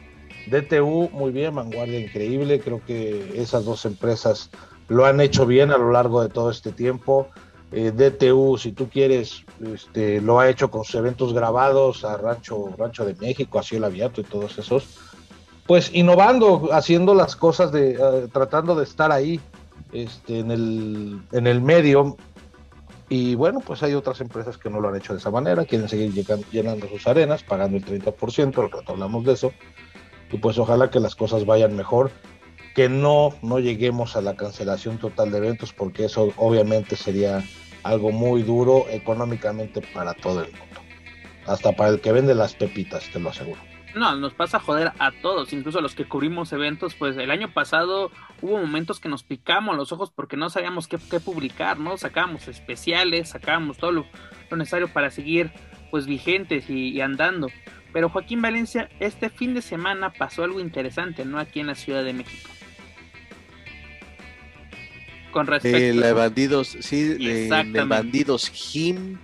DTU, muy bien, Vanguardia, increíble. Creo que esas dos empresas lo han hecho bien a lo largo de todo este tiempo. Eh, DTU, si tú quieres, este, lo ha hecho con sus eventos grabados a Rancho, Rancho de México, a Cielo Abierto y todos esos. pues innovando, haciendo las cosas de, eh, tratando de estar ahí este, en, el, en el medio. Y bueno, pues hay otras empresas que no lo han hecho de esa manera, quieren seguir llenando sus arenas, pagando el 30%, al rato hablamos de eso. Y pues ojalá que las cosas vayan mejor, que no, no lleguemos a la cancelación total de eventos, porque eso obviamente sería algo muy duro económicamente para todo el mundo. Hasta para el que vende las pepitas, te lo aseguro. No, nos pasa a joder a todos, incluso los que cubrimos eventos, pues el año pasado hubo momentos que nos picamos los ojos porque no sabíamos qué, publicar, ¿no? Sacábamos especiales, sacábamos todo lo, necesario para seguir pues vigentes y, andando. Pero Joaquín Valencia, este fin de semana pasó algo interesante, ¿no? Aquí en la Ciudad de México. Con respecto. Eh, la bandidos, sí, de, bandidos Jim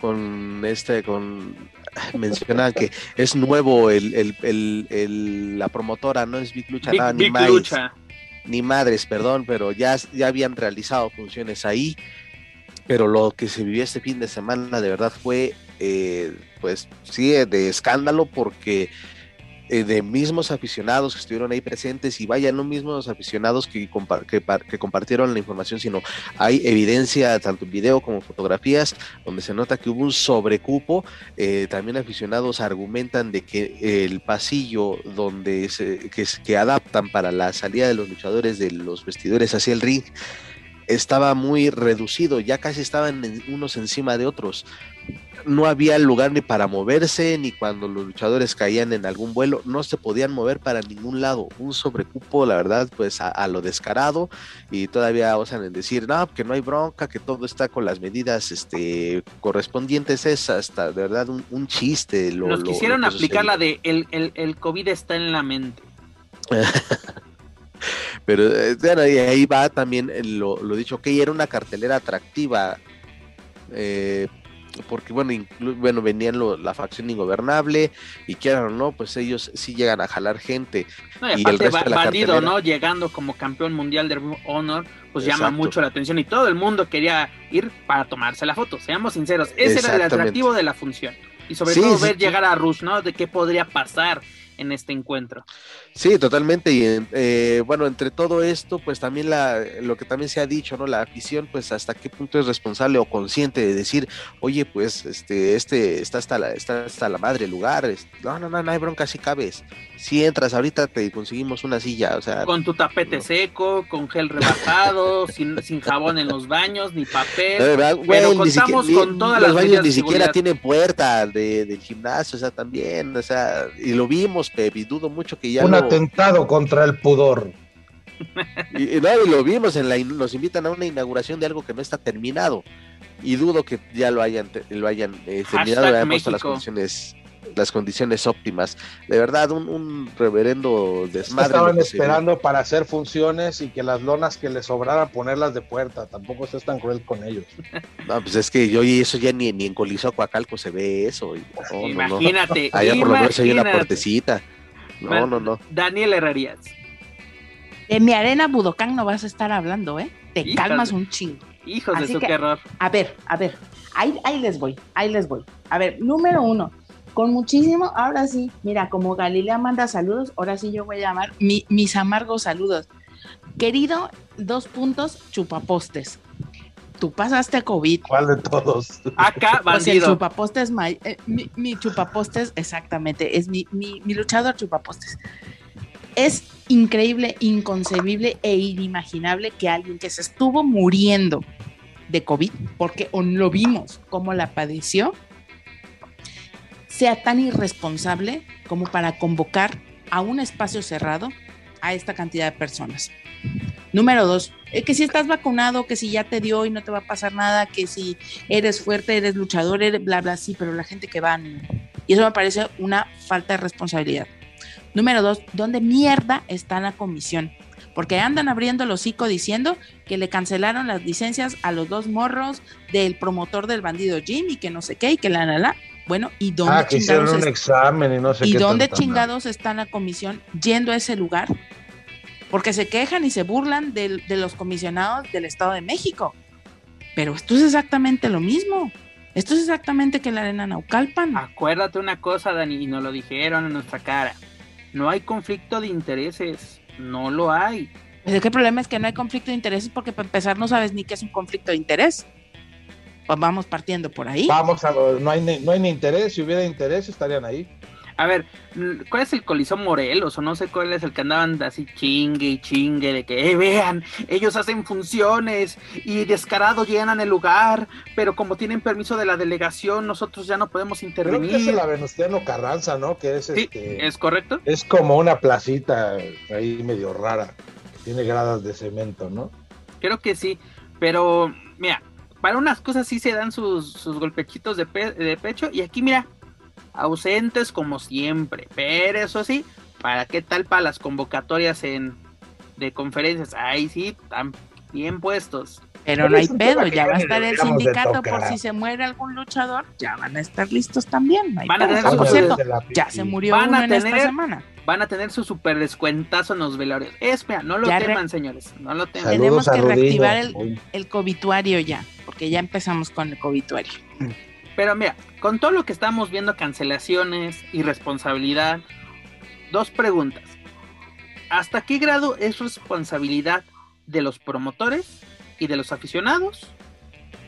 con este, con mencionan que es nuevo el, el, el, la promotora, no es Big Lucha, ni, ni madres, perdón, pero ya, ya habían realizado funciones ahí. Pero lo que se vivió este fin de semana de verdad fue, eh, pues sí, de escándalo porque eh, de mismos aficionados que estuvieron ahí presentes y vaya, no mismos aficionados que, que, compartieron la información, sino hay evidencia, tanto en video como fotografías, donde se nota que hubo un sobrecupo. Eh, también aficionados argumentan de que el pasillo donde se, que adaptan para la salida de los luchadores de los vestidores hacia el ring estaba muy reducido, ya casi estaban unos encima de otros no había lugar ni para moverse, ni cuando los luchadores caían en algún vuelo, no se podían mover para ningún lado. Un sobrecupo, la verdad, pues a, lo descarado, y todavía osan en decir, no, que no hay bronca, que todo está con las medidas este, correspondientes. Es hasta, de verdad, un, chiste. Lo, Nos quisieron aplicar la de el, el, COVID está en la mente. Pero eh, bueno, y ahí va también lo, lo dicho, que era una cartelera atractiva. Eh, porque bueno, bueno venían la facción ingobernable y quieran o no, pues ellos sí llegan a jalar gente. y, el resto de la bandido, ¿no? Llegando como campeón mundial de Honor, pues llama mucho la atención y todo el mundo quería ir para tomarse la foto, seamos sinceros, ese era el atractivo de la función. Y sobre todo ver llegar a Rush, ¿no? De qué podría pasar en este encuentro. Sí, totalmente. Y eh, bueno, entre todo esto, pues también la, lo que también se ha dicho, ¿no? La afición, pues hasta qué punto es responsable o consciente de decir, oye, pues este, este, está hasta la, está hasta la madre lugar. no, no, no, no hay bronca, si cabes. Si entras, ahorita te conseguimos una silla, o sea. Con tu tapete seco, con gel rebajado, sin, sin jabón en los baños, ni papel. Pero contamos con todas los baños ni siquiera tienen puerta de, del gimnasio, o sea, también, o sea, y lo vimos y dudo mucho que ya. Un atentado contra el pudor. Y, no, lo vimos, en la, nos invitan a una inauguración de algo que no está terminado. Y dudo que ya lo hayan, lo hayan eh, terminado, hayan puesto las condiciones las condiciones óptimas. De verdad, un, reverendo desmadre. Estaban esperando para hacer funciones y que las lonas que les sobraran ponerlas de puerta. Tampoco estés tan cruel con ellos. No, pues es que yo y eso ya ni, ni en Coacalco se ve eso. imagínate. Allá por lo menos hay una puertecita. No, no, no. Daniel Herrerías. De mi arena Budocán no vas a estar hablando, ¿eh? Te calmas un chingo. Hijos de su error. A ver, a ver, ahí, ahí les voy, ahí les voy. A ver, número uno, con muchísimo, ahora sí, mira, como Galilea manda saludos, ahora sí yo voy a llamar mis amargos saludos. Querido, dos puntos, chupapostes. Tú pasaste COVID. ¿Cuál de todos? Acá, bandido. Pues el chupapostes, eh, mi, mi, chupapostes, exactamente, es mi, mi, mi luchador chupapostes. Es increíble, inconcebible e inimaginable que alguien que se estuvo muriendo de COVID, porque lo vimos cómo la padeció, sea tan irresponsable como para convocar a un espacio cerrado a esta cantidad de personas. Número dos, eh, que si estás vacunado, que si ya te dio y no te va a pasar nada, que si eres fuerte, eres luchador, eres bla, bla, sí, pero la gente que va, y eso me parece una falta de responsabilidad. Número dos, ¿dónde mierda está la comisión? Porque andan abriendo el hocico diciendo que le cancelaron las licencias a los dos morros del promotor del bandido Jim y que no sé qué y que la, la, la. Bueno, ¿y dónde ah, chingados un examen y no sé ¿Y dónde chingados está la comisión yendo a ese lugar? Porque se quejan y se burlan de, los comisionados del Estado de México. Pero esto es exactamente lo mismo. Esto es exactamente que la arena Naucalpan. Acuérdate una cosa, Dani, y nos lo dijeron en nuestra cara. no hay conflicto de intereses, no lo hay. Pues ¿Qué problema es que no hay conflicto de intereses? Porque para empezar no sabes ni qué es un conflicto de interés. Vamos partiendo por ahí. Vamos a, no hay, ni- no hay ni interés, si hubiera interés estarían ahí. A ver, ¿cuál es el Colisón Morelos? O no sé cuál es el que andaban así chingue y chingue de que, eh, vean, ellos hacen funciones y descarado llenan el lugar, pero como tienen permiso de la delegación, nosotros ya no podemos Creo que es intervenir. la Venustiano Carranza, ¿no? Que es Sí, este. ¿es correcto? Es como una placita ahí medio rara. que Tiene gradas de cemento, ¿no? Creo que sí, pero mira, para unas cosas sí se dan sus, sus golpechitos de, pe- de pecho y aquí mira, ausentes como siempre, pero eso sí, ¿para qué tal para las convocatorias en de conferencias? Ahí sí, están bien puestos. Pero no hay pedo, ya va a estar el sindicato por si se muere algún luchador, ya van a estar listos también. no hay Van a tener por su- cierto, ya se murió Van a uno en esta tener- semana. Van a tener su super descuentazo en los velorios. Espera, no lo Ya re- teman, señores, no lo teman. Tenemos que reactivar el- El cobituario ya, porque ya empezamos con el cobituario. Pero mira, con todo lo que estamos viendo, cancelaciones, irresponsabilidad, dos preguntas. ¿Hasta qué grado es responsabilidad de los promotores y de los aficionados?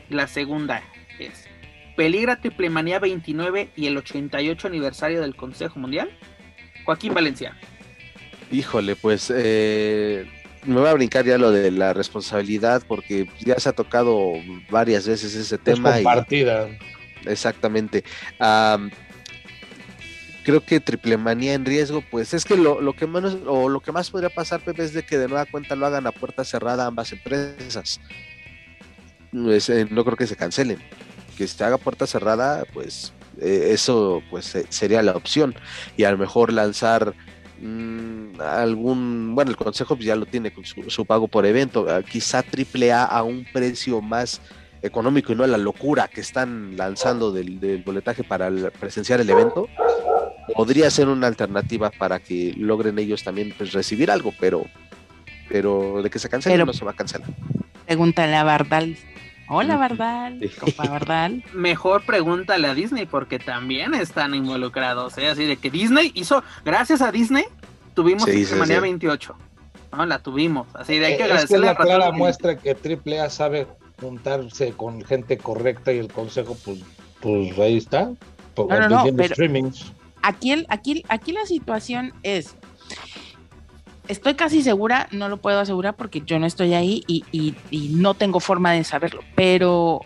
La segunda es, ¿peligra Triple Manía 29 y el 88 aniversario del Consejo Mundial? Joaquín Valencia. Híjole, pues eh, me voy a brincar ya lo de la responsabilidad porque ya se ha tocado varias veces ese es tema. y- compartida. exactamente. Am, creo que triple manía en riesgo, pues es que lo, lo que menos o lo que más podría pasar, Pepe, es de que de nueva cuenta lo hagan a puerta cerrada ambas empresas. Es, eh, no creo que se cancelen. Que se haga puerta cerrada, pues eh, eso pues eh, sería la opción. Y a lo mejor lanzar mm, algún, bueno, el consejo pues, ya lo tiene con su, su pago por evento, ah, quizá triple A a un precio más económico y no la locura que están lanzando del, del boletaje para el- presenciar el evento, podría ser una alternativa para que logren ellos también pues, recibir algo, pero pero de que se cancele Pero- no se va a cancelar. Pregúntale a Bardal. Hola. Bardal, Sí. compa Bardal. Mejor pregúntale a Disney porque también están involucrados. ¿eh? Así de que Disney hizo, gracias a Disney, tuvimos Sí, sí, Manía sí. 28. No, la tuvimos. Así de hay que Eh, es que es agradecerle la a Patrón clara que- muestra que AAA sabe juntarse con gente correcta y el consejo, pues, pues ahí está. po- No, no, no, vendiendo pero- streamings. Aquí, el, aquí, aquí la situación es, estoy casi segura, no lo puedo asegurar porque yo no estoy ahí y, y- y no tengo forma de saberlo, pero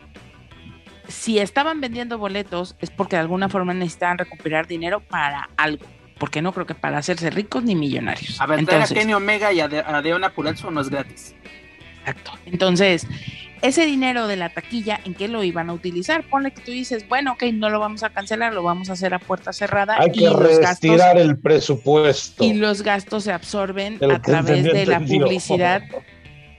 si estaban vendiendo boletos es porque de alguna forma necesitaban recuperar dinero para algo, porque no creo que para hacerse ricos ni millonarios. A ver, traer a Entonces, Kenny Omega y a, De- a Deona Purrazzo no es gratis. Exacto. Entonces, ese dinero de la taquilla, ¿en qué lo iban a utilizar? Ponle que tú dices, bueno, ok, no lo vamos a cancelar, lo vamos a hacer a puerta cerrada Hay y que los gastos retirar el presupuesto. y los gastos se absorben El a través de la publicidad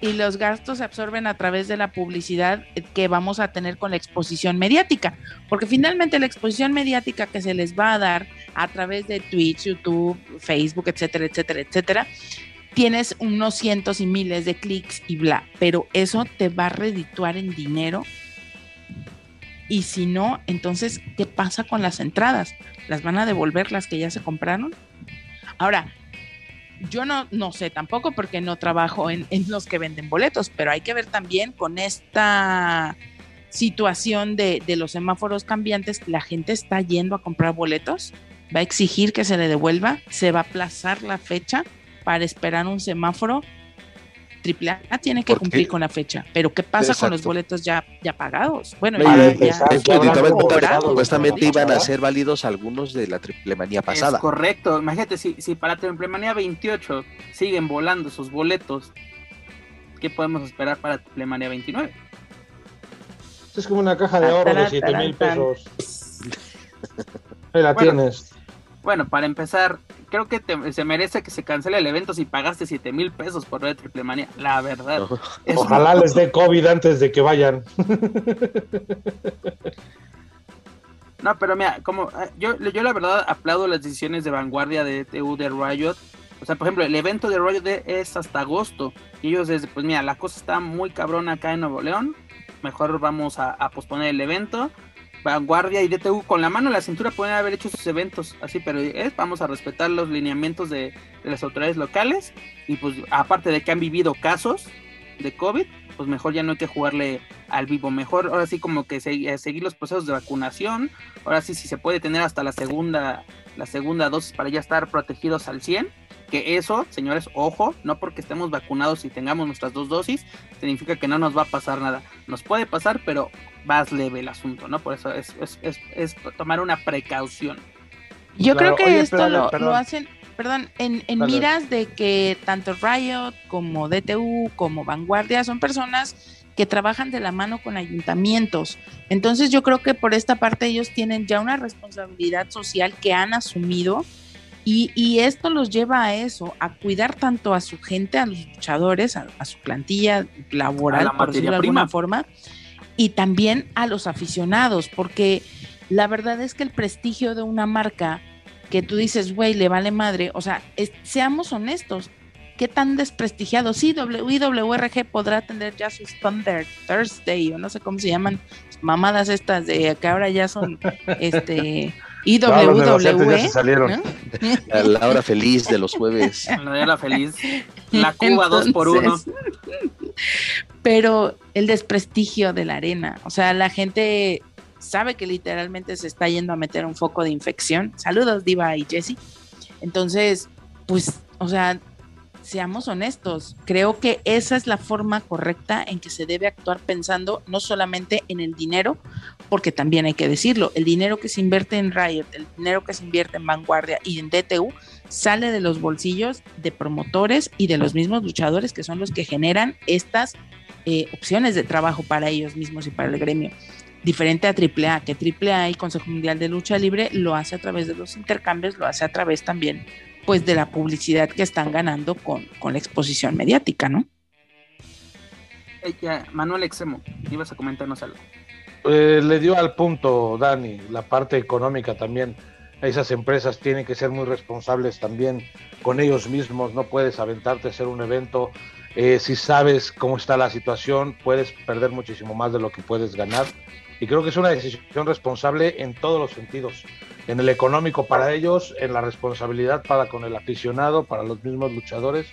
y los gastos se absorben a través de la publicidad que vamos a tener con la exposición mediática, porque finalmente la exposición mediática que se les va a dar a través de Twitch, YouTube, Facebook, etcétera, etcétera, etcétera, tienes unos cientos y miles de clics y bla, pero eso te va a redituar en dinero. Y si no, entonces, ¿qué pasa con las entradas? ¿Las van a devolver las que ya se compraron? Ahora, yo no, no sé tampoco porque no trabajo en, en los que venden boletos, pero hay que ver también con esta situación de, de los semáforos cambiantes, la gente está yendo a comprar boletos, va a exigir que se le devuelva, se va a aplazar la fecha para esperar un semáforo. AAA tiene que cumplir con la fecha, pero ¿qué pasa con los boletos ya, ya pagados? Bueno, ya, ya- ya supuestamente- cobrado, supuestamente ¿no? iban a ser válidos algunos de la triple manía pasada. Es correcto. Imagínate, si, si para Triple Manía 28 siguen volando sus boletos, ¿qué podemos esperar para Triple Manía 29? Es como una caja de ahorro de Tarán, 7 mil pesos. Ahí la Bueno. tienes. Bueno, para empezar, creo que te- se merece que se cancele el evento si pagaste 7 mil pesos por ver Triple Manía. La verdad. Ojalá les dé COVID antes de que vayan. No, pero mira, como eh, yo, yo la verdad aplaudo las decisiones de vanguardia de TU de Riot. O sea, por ejemplo, el evento de Riot de- es hasta agosto. Y ellos desde, pues mira, la cosa está muy cabrona acá en Nuevo León. Mejor vamos a, a posponer el evento. Vanguardia y DTU con la mano en la cintura pueden haber hecho sus eventos así, pero es, vamos a respetar los lineamientos de, de las autoridades locales y pues aparte de que han vivido casos de COVID, pues mejor ya no hay que jugarle al vivo, mejor ahora sí como que se, seguir los procesos de vacunación, ahora sí si se puede tener hasta la segunda la segunda dosis para ya estar protegidos al 100, que eso, señores, ojo, no porque estemos vacunados y tengamos nuestras dos dosis, significa que no nos va a pasar nada. Nos puede pasar, pero más leve el asunto, ¿no? Por eso es, es, es, es tomar una precaución. Yo creo que esto lo, lo, hacen, perdón, en, en miras de que tanto Riot como DTU como Vanguardia son personas que trabajan de la mano con ayuntamientos. Entonces yo creo que por esta parte ellos tienen ya una responsabilidad social que han asumido y, y esto los lleva a eso, a cuidar tanto a su gente, a los luchadores, a, a su plantilla laboral, por decirlo de alguna forma, y también a los aficionados, porque la verdad es que el prestigio de una marca que tú dices, güey, le vale madre, o sea, es, seamos honestos, qué tan desprestigiado. Sí, IWRG podrá tener ya sus Thunder Thursday o no sé cómo se llaman, mamadas estas de que ahora ya son este IWW. salieron. La hora feliz de los jueves. La hora feliz. La Cuba 2 por 1 Pero el desprestigio de la arena, o sea, la gente sabe que literalmente se está yendo a meter un foco de infección. Saludos, Diva y Jesse. Entonces, pues, o sea, seamos honestos, creo que esa es la forma correcta en que se debe actuar pensando no solamente en el dinero, porque también hay que decirlo, el dinero que se invierte en Riot, el dinero que se invierte en Vanguardia y en DTU sale de los bolsillos de promotores y de los mismos luchadores que son los que generan estas eh, opciones de trabajo para ellos mismos y para el gremio. Diferente a AAA, que AAA y Consejo Mundial de Lucha Libre lo hace a través de los intercambios, lo hace a través también pues de la publicidad que están ganando con, con la exposición mediática, ¿no? Manuel Exemo, ibas a comentarnos algo. Eh, le dio al punto, Dani, la parte económica también. Esas empresas tienen que ser muy responsables también con ellos mismos. No puedes aventarte a hacer un evento. Eh, si sabes cómo está la situación, puedes perder muchísimo más de lo que puedes ganar. Y creo que es una decisión responsable en todos los sentidos en el económico para ellos, en la responsabilidad para con el aficionado, para los mismos luchadores.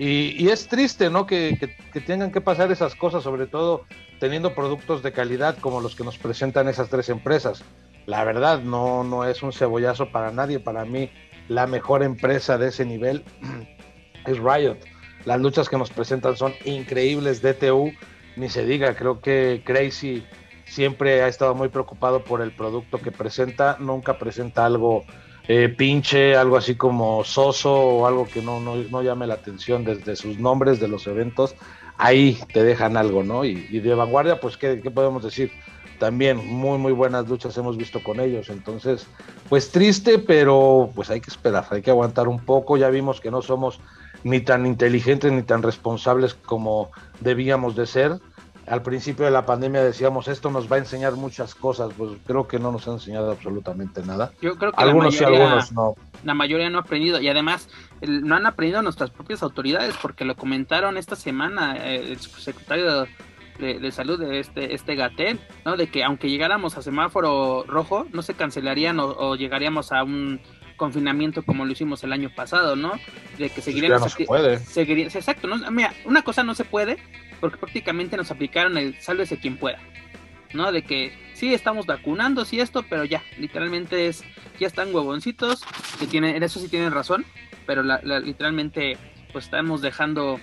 Y, y es triste, ¿no? Que, que, tengan que pasar esas cosas, sobre todo teniendo productos de calidad como los que nos presentan esas tres empresas. La verdad, no, no es un cebollazo para nadie. Para mí, la mejor empresa de ese nivel es Riot. Las luchas que nos presentan son increíbles. DTU, ni se diga, creo que Crazy siempre ha estado muy preocupado por el producto que presenta, nunca presenta algo eh, pinche, algo así como soso o algo que no, no, no, llame la atención desde sus nombres de los eventos, ahí te dejan algo, ¿no? Y, y de vanguardia, pues, ¿qué, ¿qué, podemos decir? También muy, muy buenas luchas hemos visto con ellos, entonces, pues triste, pero pues hay que esperar, hay que aguantar un poco, ya vimos que no somos ni tan inteligentes ni tan responsables como debíamos de ser, al principio de la pandemia decíamos esto nos va a enseñar muchas cosas, pues creo que no nos ha enseñado absolutamente nada. Yo creo que algunos mayoría, sí, algunos no. La mayoría no ha aprendido y además el, no han aprendido nuestras propias autoridades porque lo comentaron esta semana eh, el secretario de, de, salud de este este Gatel, ¿no? De que aunque llegáramos a semáforo rojo no se cancelarían o, o llegaríamos a un confinamiento como lo hicimos el año pasado, ¿no? De que seguiríamos no se puede. Exacto, ¿no? Mira, una cosa no se puede porque prácticamente nos aplicaron el sálvese quien pueda, ¿no? De que sí estamos vacunando, sí esto, pero ya, literalmente es, ya están huevoncitos, que tienen, en eso sí tienen razón, pero la, la, literalmente pues estamos dejando,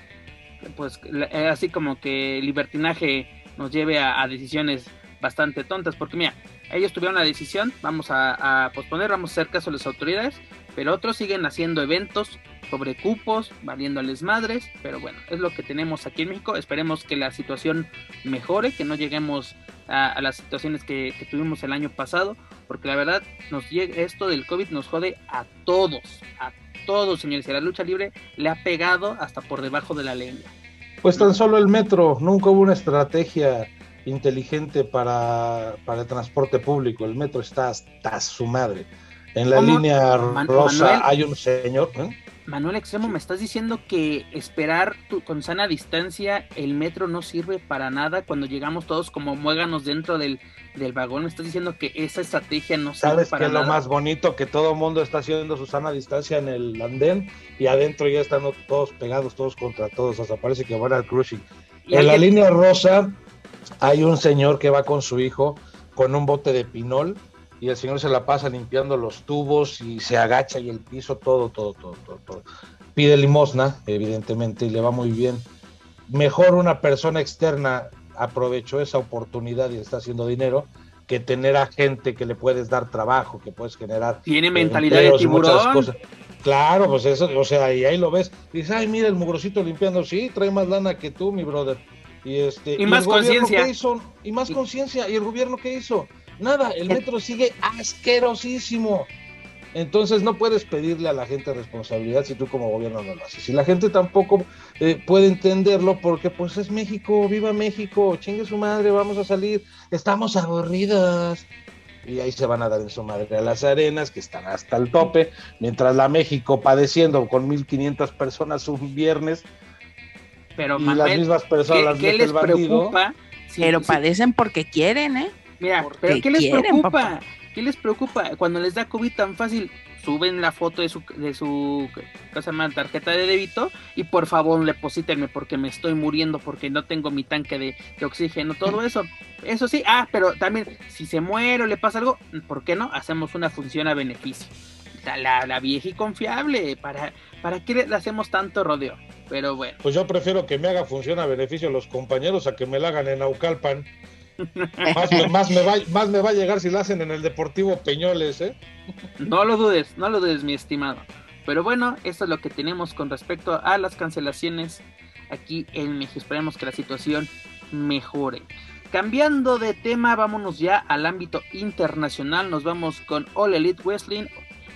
pues la, así como que libertinaje nos lleve a, a, decisiones bastante tontas, porque mira, ellos tuvieron la decisión, vamos a, posponer, vamos a hacer caso a las autoridades, pero otros siguen haciendo eventos sobre cupos, valiéndoles madres, pero bueno, es lo que tenemos aquí en México. Esperemos que la situación mejore, que no lleguemos a, las situaciones que, que, tuvimos el año pasado, porque la verdad, nos llega, esto del COVID nos jode a todos, a todos, señores. Y la lucha libre le ha pegado hasta por debajo de la lengua. Pues tan solo el metro, nunca hubo una estrategia inteligente para, para el transporte público. El metro está hasta su madre. En la línea Man rosa Manuel, hay un señor. ¿eh? Manuel Extremo, me estás diciendo que esperar con sana distancia el metro no sirve para nada cuando llegamos todos como muéganos dentro del, vagón. Me estás diciendo que esa estrategia no sirve para nada. ¿Sabes qué es lo más bonito? Que todo el mundo está haciendo su sana distancia en el andén y adentro ya están todos pegados, todos contra todos. Hasta parece que van al cruising. En la línea rosa hay un señor que va con su hijo con un bote de pinol y el señor se la pasa limpiando los tubos y se agacha y el piso, todo, todo, todo, todo, todo. Pide limosna, evidentemente, y le va muy bien. Mejor una persona externa aprovechó esa oportunidad y está haciendo dinero que tener a gente que le puedes dar trabajo, que puedes generar. Tiene mentalidad de tiburón. Claro, pues eso, o sea, y ahí lo ves. Dices, ay, mira el mugrosito limpiando, sí, trae más lana que tú, mi brother. Y, este, y más conciencia. Y más conciencia. ¿Y el gobierno qué hizo? Nada, el metro sigue asquerosísimo. Entonces no puedes pedirle a la gente responsabilidad si tú como gobierno no lo haces. Y la gente tampoco eh, puede entenderlo porque pues es México, viva México, chingue su madre, vamos a salir, estamos aburridas. Y ahí se van a dar en su madre a las arenas que están hasta el tope, mientras la México padeciendo con 1500 personas un viernes. Pero y las mismas personas ¿qué, les preocupa? pero padecen porque quieren, ¿eh? Mira, pero ¿qué les preocupa? ¿Qué les preocupa? Cuando les da COVID tan fácil, suben la foto de su, de su cosa más tarjeta de débito y por favor deposítenme porque me estoy muriendo, porque no tengo mi tanque de, oxígeno, todo eso. Eso sí, ah, pero también si se muere o le pasa algo, ¿por qué no? Hacemos una función a beneficio. La, la vieja y confiable, ¿para, ¿para qué le hacemos tanto rodeo? Pero bueno. Pues yo prefiero que me haga función a beneficio los compañeros a que me la hagan en Aucalpan más, me, va, más me va a llegar si lo hacen en el Deportivo Peñoles, ¿eh? No lo dudes, no lo dudes, mi estimado. Pero bueno, esto es lo que tenemos con respecto a las cancelaciones aquí en México. Esperemos que la situación mejore. Cambiando de tema, vámonos ya al ámbito internacional. Nos vamos con All Elite Wrestling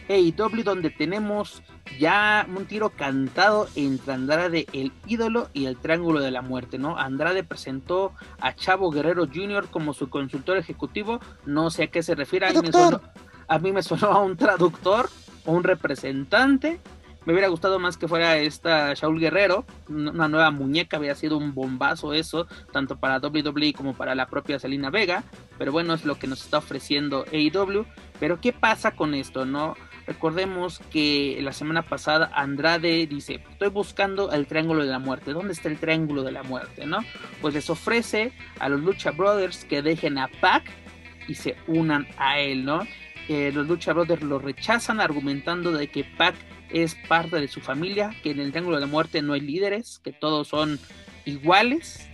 AEW, donde tenemos ya un tiro cantado entre Andrade el ídolo y el Triángulo de la Muerte, ¿no? Andrade presentó a Chavo Guerrero Jr. como su consultor ejecutivo, no sé a qué se refiere, a mí, me sonó, a mí me sonó a un traductor o un representante. Me hubiera gustado más que fuera esta Shaul Guerrero, una nueva muñeca, había sido un bombazo eso, tanto para WWE como para la propia Selina Vega, pero bueno, es lo que nos está ofreciendo AEW. Pero ¿qué pasa con esto, no? Recordemos que la semana pasada Andrade dice, estoy buscando el Triángulo de la Muerte. ¿Dónde está el Triángulo de la Muerte? ¿No? Pues les ofrece a los Lucha Brothers que dejen a Pac y se unan a él, ¿no? Eh, los Lucha Brothers lo rechazan argumentando de que Pac es parte de su familia, que en el Triángulo de la Muerte no hay líderes, que todos son iguales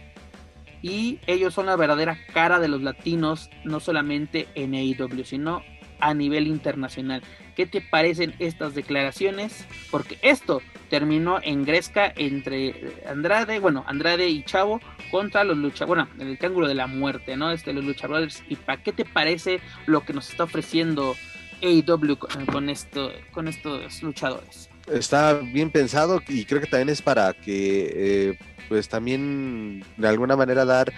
y ellos son la verdadera cara de los latinos, no solamente en AEW, sino a nivel internacional. ¿Qué te parecen estas declaraciones? Porque esto terminó en Gresca entre Andrade, bueno, Andrade y Chavo contra los lucha, bueno, en el triángulo de la muerte, ¿no? Este, los Lucha Brothers. ¿Y para qué te parece lo que nos está ofreciendo AEW con, esto, con estos luchadores? Está bien pensado y creo que también es para que, eh, pues también de alguna manera dar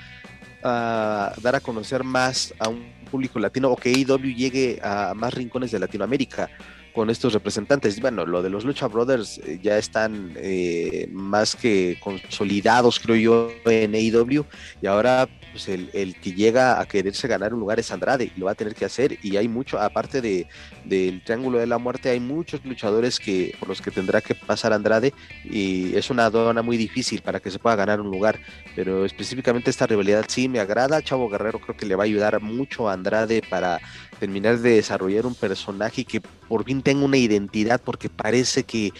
a, dar a conocer más a un público latino o que AEW llegue a más rincones de Latinoamérica con estos representantes. Bueno, lo de los Lucha Brothers eh, ya están eh, más que consolidados, creo yo, en AEW. Y ahora, pues el, que llega a quererse ganar un lugar es Andrade, y lo va a tener que hacer. Y hay mucho, aparte de, del Triángulo de la Muerte, hay muchos luchadores que por los que tendrá que pasar Andrade. Y es una aduana muy difícil para que se pueda ganar un lugar. Pero específicamente esta rivalidad sí me agrada. Chavo Guerrero creo que le va a ayudar mucho a Andrade para terminar de desarrollar un personaje que por fin tenga una identidad, porque parece que,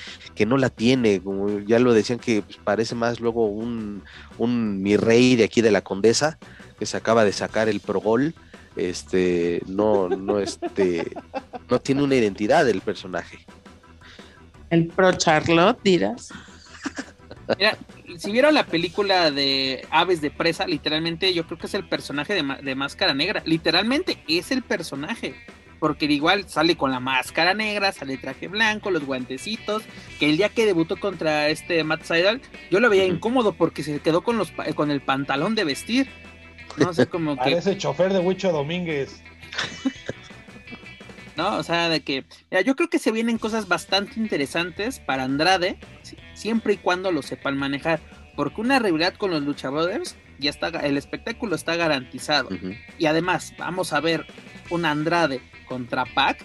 no la tiene, como ya lo decían que pues, parece más luego un, un mi rey de aquí de la condesa, que se acaba de sacar el progol, este, no, no, este, no tiene una identidad el personaje. El pro Charlotte, dirás. Mira, si vieron la película de Aves de Presa, literalmente yo creo que es el personaje de, de Máscara Negra. Literalmente es el personaje. Porque igual sale con la máscara negra, sale traje blanco, los guantecitos. Que el día que debutó contra este Matt Seidel, yo lo veía incómodo porque se quedó con, los, con el pantalón de vestir. No sé, como que. Parece chofer de Huicho Domínguez. ¿no? O sea, de que, mira, yo creo que se vienen cosas bastante interesantes para Andrade, siempre y cuando lo sepan manejar, porque una rivalidad con los Lucha Brothers, ya está, el espectáculo está garantizado. Y además, vamos a ver un Andrade contra Pac,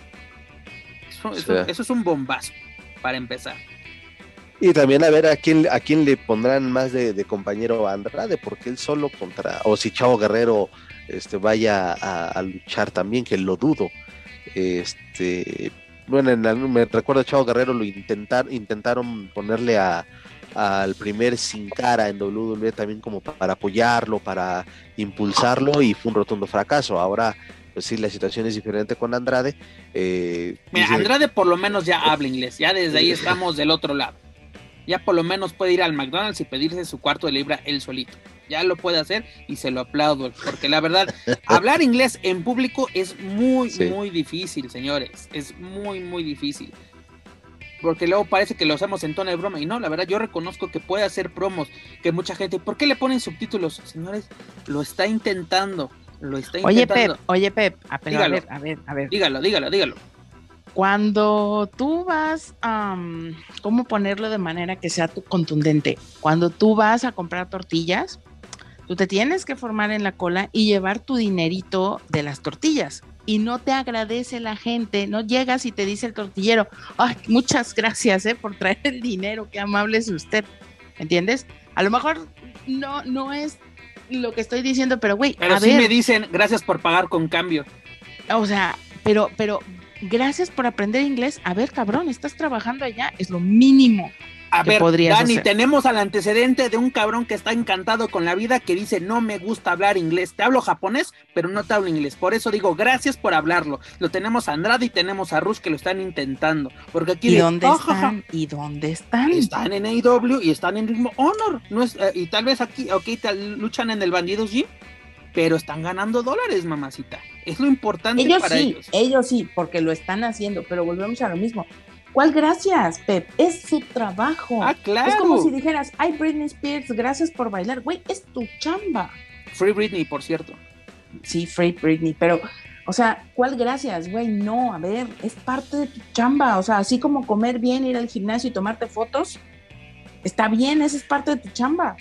eso, es un bombazo, para empezar. Y también a ver a quién, a quién le pondrán más de, compañero a Andrade, porque él solo contra, o si Chavo Guerrero este, vaya a luchar también, que lo dudo. Este, bueno, en me recuerdo Chavo Guerrero lo intentar, intentaron ponerle a al primer sin cara en WWE también como para apoyarlo, para impulsarlo y fue un rotundo fracaso. Ahora, pues sí, la situación es diferente con Andrade. Eh, Mira, Andrade por lo menos ya habla inglés, ya desde ahí estamos del otro lado. Ya por lo menos puede ir al McDonald's y pedirse su cuarto de libra él solito ya lo puede hacer y se lo aplaudo, porque la verdad, hablar inglés en público es muy, muy difícil, señores, es muy, muy difícil. Porque luego parece que lo hacemos en tono de broma y no, la verdad yo reconozco que puede hacer promos, que mucha gente, ¿por qué le ponen subtítulos? Señores, lo está intentando, lo está intentando. Oye Pep, oye Pep, a, ver, a ver, a ver. Dígalo, dígalo, dígalo. Cuando tú vas, a ¿cómo ponerlo de manera que sea contundente? Cuando tú vas a comprar tortillas, Tú te tienes que formar en la cola y llevar tu dinerito de las tortillas. Y no te agradece la gente, no llegas y te dice el tortillero, ay, muchas gracias eh, por traer el dinero, qué amable es usted. ¿Entiendes? A lo mejor no, no es lo que estoy diciendo, pero güey. Pero sí me dicen gracias por pagar con cambio. O sea, pero, pero gracias por aprender inglés. A ver, cabrón, estás trabajando allá, es lo mínimo. A ver, Dani, tenemos al antecedente de un cabrón que está encantado con la vida que dice no me gusta hablar inglés. Te hablo japonés, pero no te hablo inglés. Por eso digo gracias por hablarlo. Lo tenemos a Andrade y tenemos a Rush que lo están intentando. Porque aquí ¿Y dónde están? ¿Y dónde están? Están en AEW y están en Ritmo Honor. No es, eh, y tal vez aquí, ok, luchan en el Bandidos Gym, pero están ganando dólares, mamacita. Es lo importante ellos para sí, ellos. Ellos sí, porque lo están haciendo, pero volvemos a lo mismo ¿Cuál gracias, Pep? Es su trabajo. Ah, claro. Es como si dijeras, ay, Britney Spears, gracias por bailar. Güey, es tu chamba. Free Britney, por cierto. Sí, Free Britney, pero, o sea, ¿cuál gracias? Güey, no, a ver, es parte de tu chamba. O sea, así como comer bien, ir al gimnasio y tomarte fotos, está bien, esa es parte de tu chamba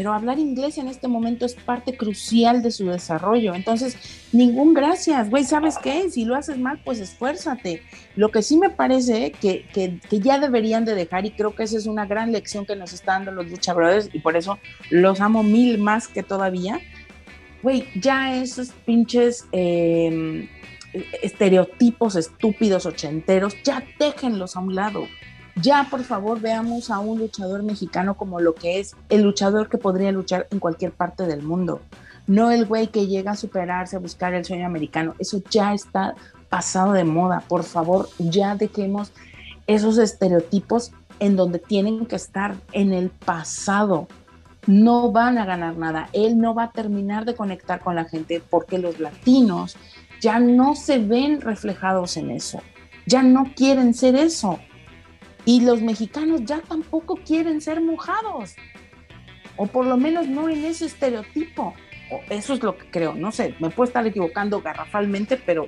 pero hablar inglés en este momento es parte crucial de su desarrollo. Entonces, ningún gracias, güey, ¿sabes qué? Si lo haces mal, pues esfuérzate. Lo que sí me parece que, que, ya deberían de dejar, y creo que esa es una gran lección que nos están dando los luchadores, y por eso los amo mil más que todavía, güey, ya esos pinches... Em, estereotipos estúpidos ochenteros, ya déjenlos a un lado ya, por favor, veamos a un luchador mexicano como lo que es el luchador que podría luchar en cualquier parte del mundo. No el güey que llega a superarse, a buscar el sueño americano. Eso ya está pasado de moda. Por favor, ya dejemos esos estereotipos en donde tienen que estar en el pasado. No van a ganar nada. Él no va a terminar de conectar con la gente porque los latinos ya no se ven reflejados en eso. Ya no quieren ser eso. Y los mexicanos ya tampoco quieren ser mojados, o por lo menos no en ese estereotipo. O eso es lo que creo, no sé, me puedo estar equivocando garrafalmente, pero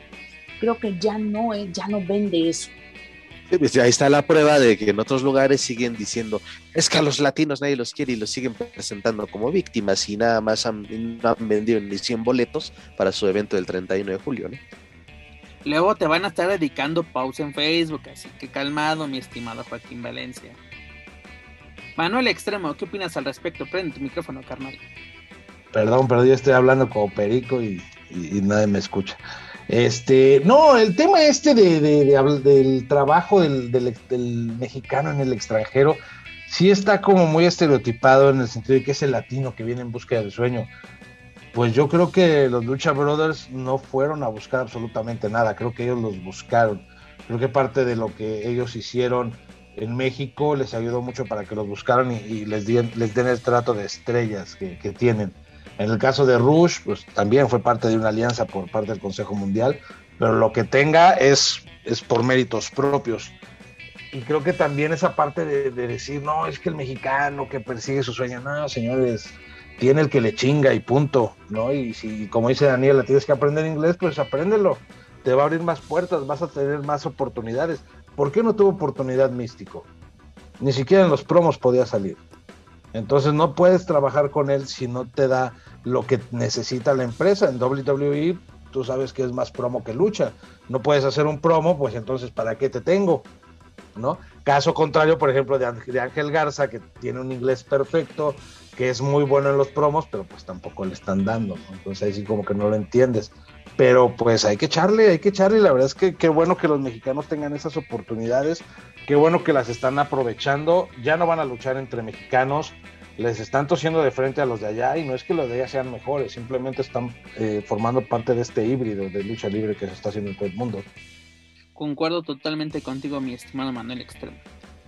creo que ya no, es, ya no vende eso. Pues ahí está la prueba de que en otros lugares siguen diciendo, es que a los latinos nadie los quiere y los siguen presentando como víctimas y nada más han, no han vendido ni 100 boletos para su evento del 31 de julio, ¿no? Luego te van a estar dedicando pausa en Facebook, así que calmado, mi estimado Joaquín Valencia. Manuel Extremo, ¿qué opinas al respecto? Prende tu micrófono, carnal. Perdón, pero yo estoy hablando como perico y, nadie me escucha. Este, no, el tema este de, del trabajo del, del, mexicano en el extranjero sí está como muy estereotipado en el sentido de que es el latino que viene en búsqueda del sueño. Pues yo creo que los Lucha Brothers no fueron a buscar absolutamente nada, creo que ellos los buscaron. Creo que parte de lo que ellos hicieron en México les ayudó mucho para que los buscaran y, les, den el trato de estrellas que, tienen. En el caso de Rush, pues también fue parte de una alianza por parte del Consejo Mundial, pero lo que tenga es, es por méritos propios. Y creo que también esa parte de, de decir, no, es que el mexicano que persigue su sueño, no, señores, tiene el que le chinga y punto, ¿no? Y si, como dice Daniela, tienes que aprender inglés, pues apréndelo. te va a abrir más puertas, vas a tener más oportunidades. ¿Por qué no tuvo oportunidad Místico? Ni siquiera en los promos podía salir. Entonces no puedes trabajar con él si no te da lo que necesita la empresa. En WWE tú sabes que es más promo que lucha. No puedes hacer un promo, pues entonces ¿para qué te tengo? ¿No? Caso contrario, por ejemplo, de Ángel Garza, que tiene un inglés perfecto, que es muy bueno en los promos, pero pues tampoco le están dando. Entonces ahí sí como que no lo entiendes. Pero pues hay que echarle, hay que echarle. La verdad es que qué bueno que los mexicanos tengan esas oportunidades. Qué bueno que las están aprovechando. Ya no van a luchar entre mexicanos. Les están tosiendo de frente a los de allá y no es que los de allá sean mejores, simplemente están eh, formando parte de este híbrido de lucha libre que se está haciendo en todo el mundo. Concuerdo totalmente contigo, mi estimado Manuel Extremo.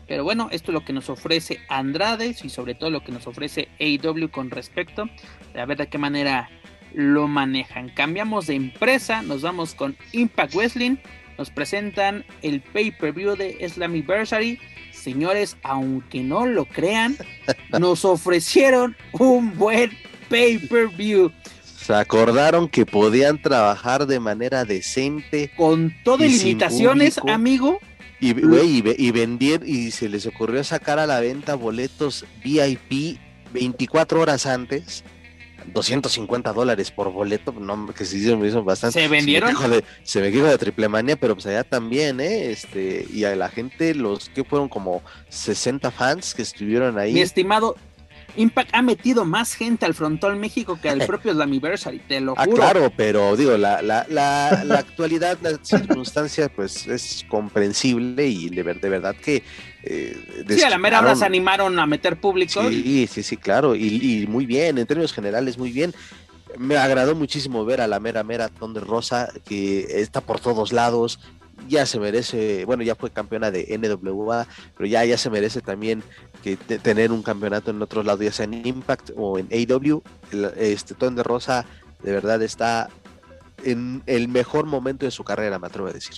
Pero bueno, esto es lo que nos ofrece Andrade y sobre todo lo que nos ofrece AEW con respecto a ver de qué manera lo manejan. Cambiamos de empresa, nos vamos con Impact Wrestling. Nos presentan el pay-per-view de Slammiversary. Señores, aunque no lo crean, nos ofrecieron un buen pay-per-view. Se acordaron que podían trabajar de manera decente. Con todo limitaciones, amigo. Y, güey, y, y y se les ocurrió sacar a la venta boletos VIP 24 horas antes 250 dólares por boleto, no, que se hizo bastante. ¿Se vendieron? Se me quejó de, triple manía, pero pues allá también, ¿eh? Este, y a la gente, los que fueron como 60 fans que estuvieron ahí. Mi estimado, Impact ha metido más gente al frontón México que al propio Slammiversary, te lo ah, juro. Ah, claro, pero digo, la, la, la, la actualidad, la circunstancia, pues es comprensible y de, de verdad que. Eh, sí, a la mera hora se animaron a meter público. Sí, sí, sí, claro, y, y muy bien, en términos generales, muy bien me agradó muchísimo ver a la mera mera Thunder Rosa que está por todos lados ya se merece, bueno, ya fue campeona de NWA, pero ya, ya se merece también que tener un campeonato en otros lados, ya sea en Impact o en AW. este Ton de Rosa de verdad está en el mejor momento de su carrera, me atrevo a decir.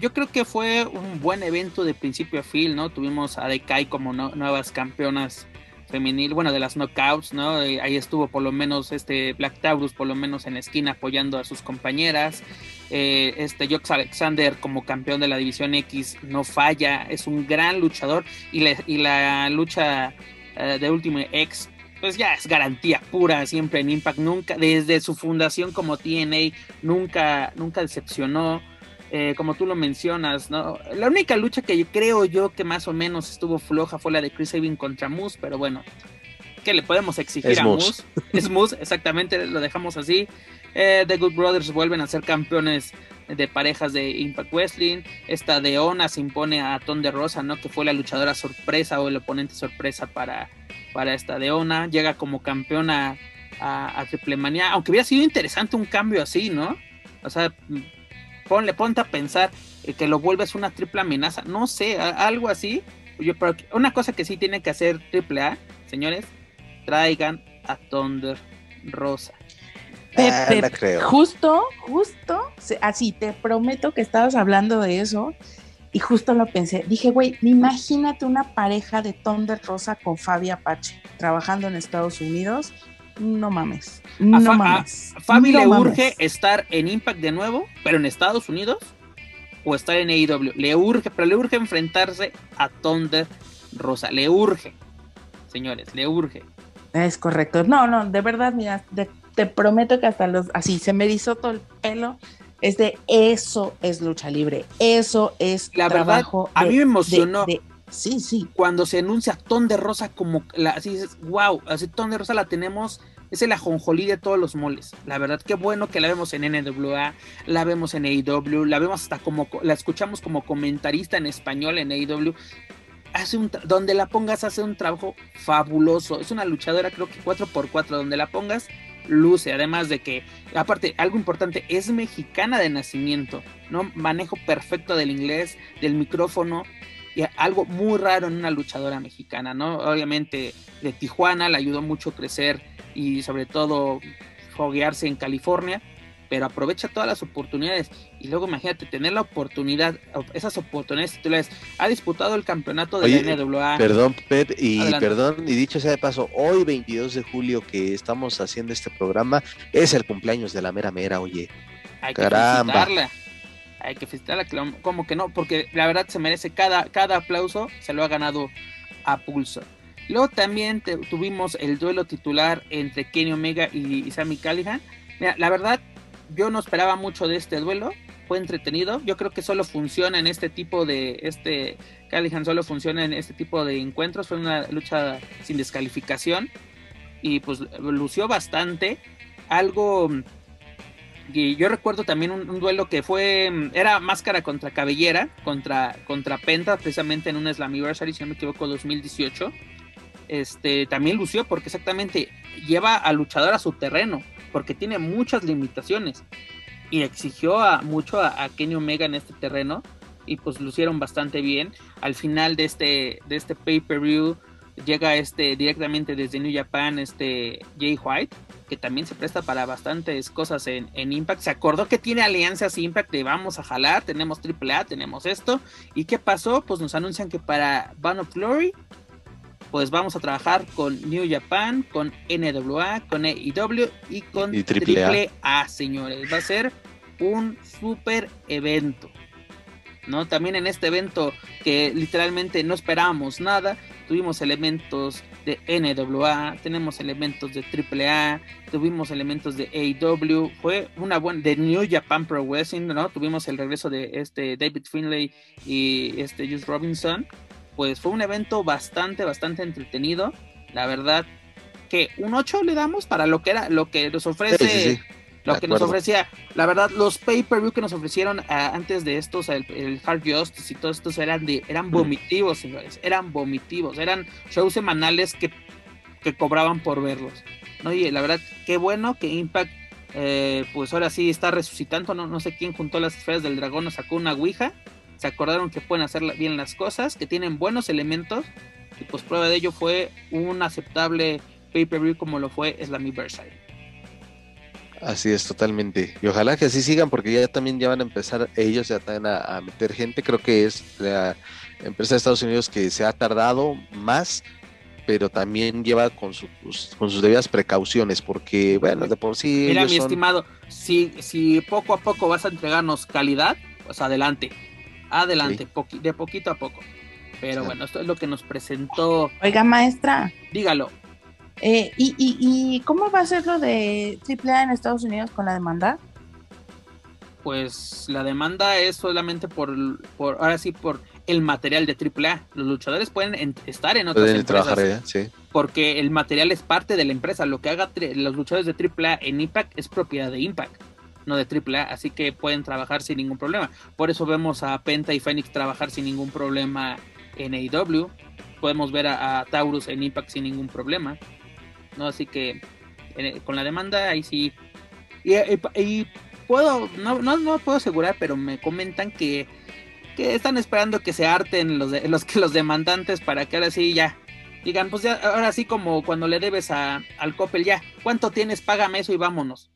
yo creo que fue un buen evento de principio a fin, ¿no? Tuvimos a Dekai como nuevas campeonas femenil, bueno, de las knockouts, ¿no? Ahí estuvo por lo menos este Black Taurus, por lo menos en la esquina apoyando a sus compañeras. Eh, este Jox Alexander como campeón de la división X no falla, es un gran luchador y, y la lucha eh, de Ultimate X pues ya es garantía pura siempre en Impact nunca desde su fundación como TNA nunca nunca decepcionó eh, como tú lo mencionas, ¿no? La única lucha que yo creo yo que más o menos estuvo floja fue la de Chris Sabin contra Moose, pero bueno, ¿qué le podemos exigir a Moose? Es Moose, exactamente, lo dejamos así. Eh, The Good Brothers vuelven a ser campeones de parejas de Impact Wrestling. Esta de Ona se impone a Ton de Rosa, ¿no? Que fue la luchadora sorpresa o el oponente sorpresa para, para esta de Ona. Llega como campeona a, a Triple Manía, aunque hubiera sido interesante un cambio así, ¿no? O sea, ponle, ponte a pensar eh, que lo vuelves una triple amenaza, no sé, algo así. Yo, pero una cosa que sí tiene que hacer triple A, señores, traigan a Thunder Rosa. Pepe, ah, justo, justo, así te prometo que estabas hablando de eso y justo lo pensé. Dije, güey, imagínate una pareja de Thunder Rosa con Fabi Apache trabajando en Estados Unidos no mames. No mames. Fabi le urge estar en Impact de nuevo, pero en Estados Unidos, o estar en AEW. Le urge, pero le urge enfrentarse a Thunder Rosa. Le urge, señores, le urge. Es correcto. No, no, de verdad, mira, te prometo que hasta los, así se me hizo todo el pelo. Es de eso es lucha libre, eso es la trabajo. Verdad, a mí me emocionó. Sí, sí. Cuando se anuncia Ton de Rosa como la, así dices, wow, así Ton de Rosa la tenemos, es el ajonjolí de todos los moles. La verdad, qué bueno que la vemos en NWA, la vemos en AEW, la vemos hasta como, la escuchamos como comentarista en español en AEW. Hace un, donde la pongas hace un trabajo fabuloso. Es una luchadora, creo que 4x4, donde la pongas, luce. Además de que, aparte, algo importante, es mexicana de nacimiento, ¿no? Manejo perfecto del inglés, del micrófono algo muy raro en una luchadora mexicana, ¿no? Obviamente de Tijuana le ayudó mucho crecer y sobre todo foguearse en California, pero aprovecha todas las oportunidades y luego imagínate tener la oportunidad, esas oportunidades titulares. Ha disputado el campeonato de la NWA. Perdón, Pet, y perdón, y dicho sea de paso, hoy 22 de julio que estamos haciendo este programa es el cumpleaños de la mera mera, oye. Hay Caramba. Hay que felicitarla, como que no, porque la verdad se merece cada, cada aplauso, se lo ha ganado a pulso. Luego también tuvimos el duelo titular entre Kenny Omega y, y Sammy Callihan. La verdad, yo no esperaba mucho de este duelo, fue entretenido. Yo creo que solo funciona en este tipo de. Este Callihan solo funciona en este tipo de encuentros. Fue una lucha sin descalificación. Y pues lució bastante. Algo. Y yo recuerdo también un, duelo que fue. Era máscara contra cabellera. Contra, contra Penta, precisamente en un Slammiversary, si no me equivoco, 2018. Este también lució porque exactamente lleva al luchador a su terreno. Porque tiene muchas limitaciones y exigió a, mucho a, Kenny Omega en este terreno y pues lucieron bastante bien. Al final de este, de este pay-per-view llega este directamente desde New Japan este Jay White que también se presta para bastantes cosas en, en, Impact. Se acordó que tiene alianzas Impact de vamos a jalar, tenemos AAA, tenemos esto. ¿Y qué pasó? Pues nos anuncian que para Band of Glory, pues vamos a trabajar con New Japan, con NWA, con AEW y con AAA, señores. Va a ser un super evento. ¿no? También en este evento que literalmente no esperábamos nada, tuvimos elementos de NWA, tenemos elementos de AAA, tuvimos elementos de AEW, fue una buena de New Japan Pro Wrestling, ¿no? Tuvimos el regreso de este David Finlay y este Juice Robinson, pues fue un evento bastante bastante entretenido, la verdad que un 8 le damos para lo que era lo que nos ofrece lo que nos ofrecía, la verdad, los pay-per-view que nos ofrecieron ah, antes de estos, el, Hard Justice y todos estos eran de, eran vomitivos, señores, eran vomitivos, eran shows semanales que, que cobraban por verlos. ¿no? Y la verdad, qué bueno que Impact, eh, pues ahora sí está resucitando, no, no sé quién juntó las esferas del dragón o sacó una ouija, se acordaron que pueden hacer bien las cosas, que tienen buenos elementos, y pues prueba de ello fue un aceptable pay-per-view como lo fue Slammiversary. Así es, totalmente. Y ojalá que así sigan, porque ya también ya van a empezar ellos ya también a, meter gente. Creo que es la empresa de Estados Unidos que se ha tardado más, pero también lleva con, sus, con sus debidas precauciones, porque, bueno, de por sí. Mira, mi estimado, si, si poco a poco vas a entregarnos calidad, pues adelante. Adelante, de poquito a poco. Pero bueno, esto es lo que nos presentó. Oiga, maestra. Dígalo. Eh, y, y, cómo va a ser lo de AAA en Estados Unidos con la demanda? Pues la demanda es solamente por, por ahora sí, por el material de AAA. Los luchadores pueden estar en otras empresas. Porque el material es parte de la empresa. Lo que haga los luchadores de AAA en Impact es propiedad de Impact, no de AAA. Así que pueden trabajar sin ningún problema. Por eso vemos a Penta y Phoenix trabajar sin ningún problema en AEW. Podemos ver a Taurus en Impact sin ningún problema. ¿No? Así que con la demanda ahí sí. Y, puedo, no, no, no puedo asegurar, pero me comentan que, que están esperando que se harten los, los, que los demandantes para que ahora sí ya digan, pues ya, ahora sí como cuando le debes a, al Coppel, ya, ¿cuánto tienes? Págame eso y vámonos.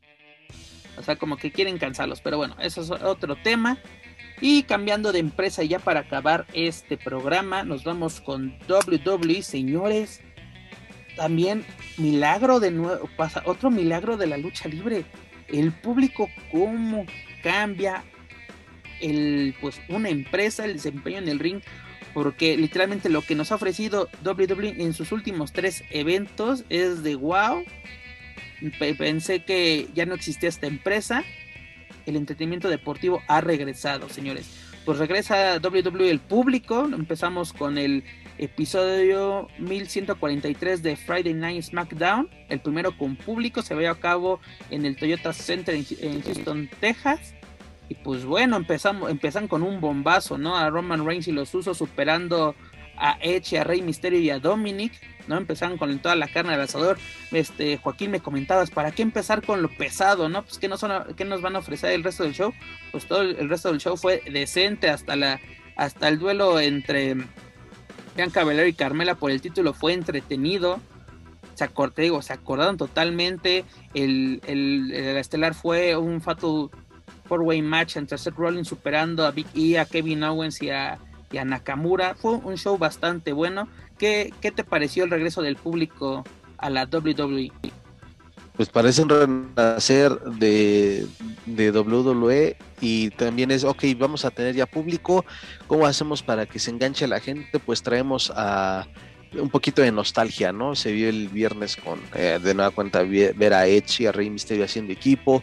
O sea, como que quieren cansarlos, pero bueno, eso es otro tema. Y cambiando de empresa ya para acabar este programa, nos vamos con WWE, señores también milagro de nuevo, pasa otro milagro de la lucha libre. El público cómo cambia el pues una empresa, el desempeño en el ring, porque literalmente lo que nos ha ofrecido WWE en sus últimos tres eventos es de wow. Pensé que ya no existía esta empresa. El entretenimiento deportivo ha regresado, señores. Pues regresa WWE el público. Empezamos con el episodio 1143 de Friday Night SmackDown. El primero con público se ve a cabo en el Toyota Center en, Houston, Texas. Y pues bueno, empezamos, empezan con un bombazo, ¿no? A Roman Reigns y los usos superando a Edge, a Rey Mysterio y a Dominic, ¿no? Empezaron con toda la carne del asador. Este, Joaquín, me comentabas, ¿para qué empezar con lo pesado, no? Pues, ¿qué nos, qué nos van a ofrecer el resto del show? Pues todo el resto del show fue decente hasta la hasta el duelo entre Bianca Belair y Carmela por el título fue entretenido. Se, digo, se acordaron totalmente. El, estelar fue un fatal four-way match entre Seth Rollins superando a Big E, a Kevin Owens y a, Nakamura. Fue un show bastante bueno. ¿Qué, ¿Qué te pareció el regreso del público a la WWE? Pues parecen renacer de, de WWE y también es, ok, vamos a tener ya público, ¿cómo hacemos para que se enganche la gente? Pues traemos a un poquito de nostalgia, ¿no? Se vio el viernes con, eh, de nueva cuenta, ver a Edge y a Rey Mysterio haciendo equipo,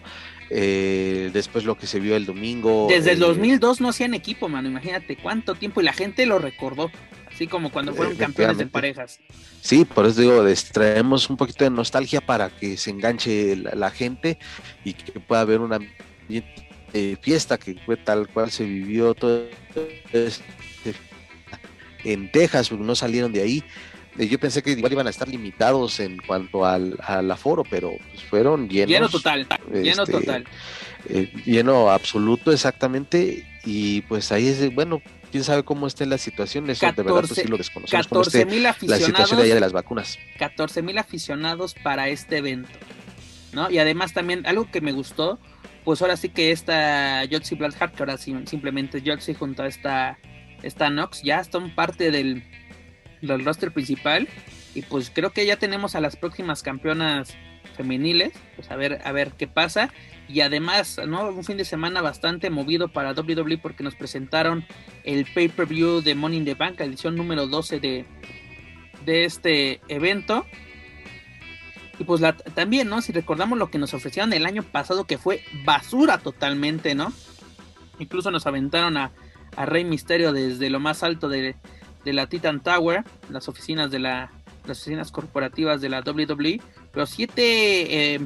eh, después lo que se vio el domingo. Desde el 2002 no hacían equipo, mano, imagínate cuánto tiempo y la gente lo recordó. Así como cuando fueron campeones de parejas. Sí, por eso digo, traemos un poquito de nostalgia para que se enganche la, gente y que pueda haber una fiesta que fue tal cual se vivió todo en Texas, porque no salieron de ahí. Eh, yo pensé que igual iban a estar limitados en cuanto al, aforo, pero pues fueron llenos. Lleno total, lleno este, total. Eh, lleno absoluto, exactamente. Y pues ahí es, bueno, quién sabe cómo esté la situación, eso de verdad pues, sí lo desconocemos. 14 mil aficionados. La situación allá de las vacunas. 14 mil aficionados para este evento, ¿no? Y además también, algo que me gustó, pues ahora sí que esta Jotzi Blackheart, que ahora sí, simplemente Jotzi junto a esta, esta Nox, ya son parte del, del roster principal. Y pues creo que ya tenemos a las próximas campeonas femeniles, pues a ver, a ver qué pasa y además, ¿no? Un fin de semana bastante movido para WWE porque nos presentaron el pay-per-view de Money in the Bank, edición número 12 de, de este evento. Y pues también, ¿no? Si recordamos lo que nos ofrecieron el año pasado, que fue basura totalmente, ¿no? Incluso nos aventaron a, a Rey Misterio desde lo más alto de, de la Titan Tower, las oficinas de la, las oficinas corporativas de la WWE. Pero siete eh,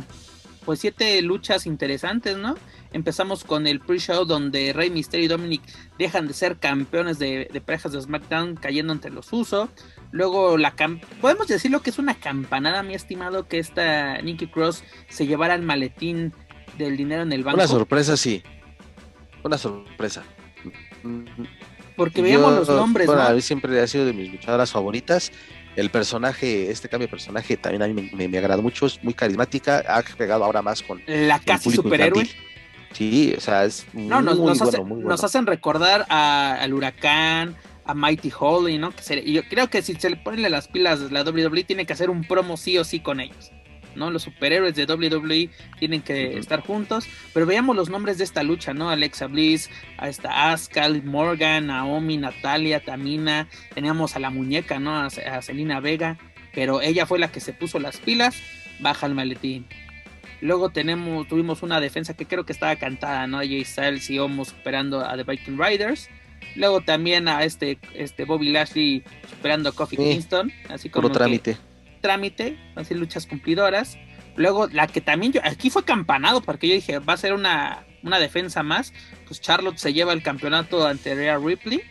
pues siete luchas interesantes, ¿no? Empezamos con el pre-show donde Rey Mysterio y Dominic dejan de ser campeones de, parejas de SmackDown cayendo entre los usos. Luego la podemos decirlo que es una campanada, mi estimado, que esta Nikki Cross se llevara el maletín del dinero en el banco. Una sorpresa, sí. Una sorpresa. Porque veíamos los nombres, ¿no? A mí siempre ha sido de mis luchadoras favoritas el personaje, este cambio de personaje también a mí me, agrada mucho, es muy carismática, ha pegado ahora más con la casi superhéroe. Sí, o sea, es muy, no, nos, nos, hacen recordar al huracán, a Mighty Holly, ¿no? Que yo creo que si se le ponen las pilas la WWE tiene que hacer un promo sí o sí con ellos. ¿No? Los superhéroes de WWE tienen que estar juntos, pero veamos los nombres de esta lucha, ¿no? Alexa Bliss, a esta Asuka, Morgan, Naomi, Natalia, Tamina, teníamos a la muñeca, ¿no? A, Selina Vega, pero ella fue la que se puso las pilas, baja el maletín. Luego tenemos, tuvimos una defensa que creo que estaba cantada, ¿no? Jay Styles y Homos superando a The Viking Riders. Luego también a este, este Bobby Lashley superando a Kofi Kingston. Así como trámite trámite, así luchas cumplidoras. Luego, la que también yo, aquí fue campanado, porque yo dije, va a ser una, una defensa más. Pues Charlotte se lleva el campeonato ante Rhea Ripley.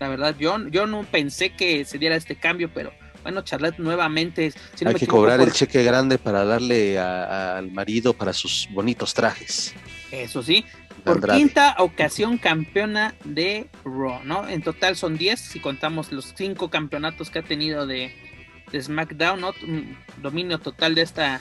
La verdad, yo, yo no pensé que se diera este cambio, pero bueno, Charlotte nuevamente. Hay que cobrar el cheque grande para darle al marido para sus bonitos trajes. Eso sí, por quinta ocasión campeona de Raw, ¿no? En total son 10 si contamos los 5 campeonatos que ha tenido de, de SmackDown, dominio total de esta,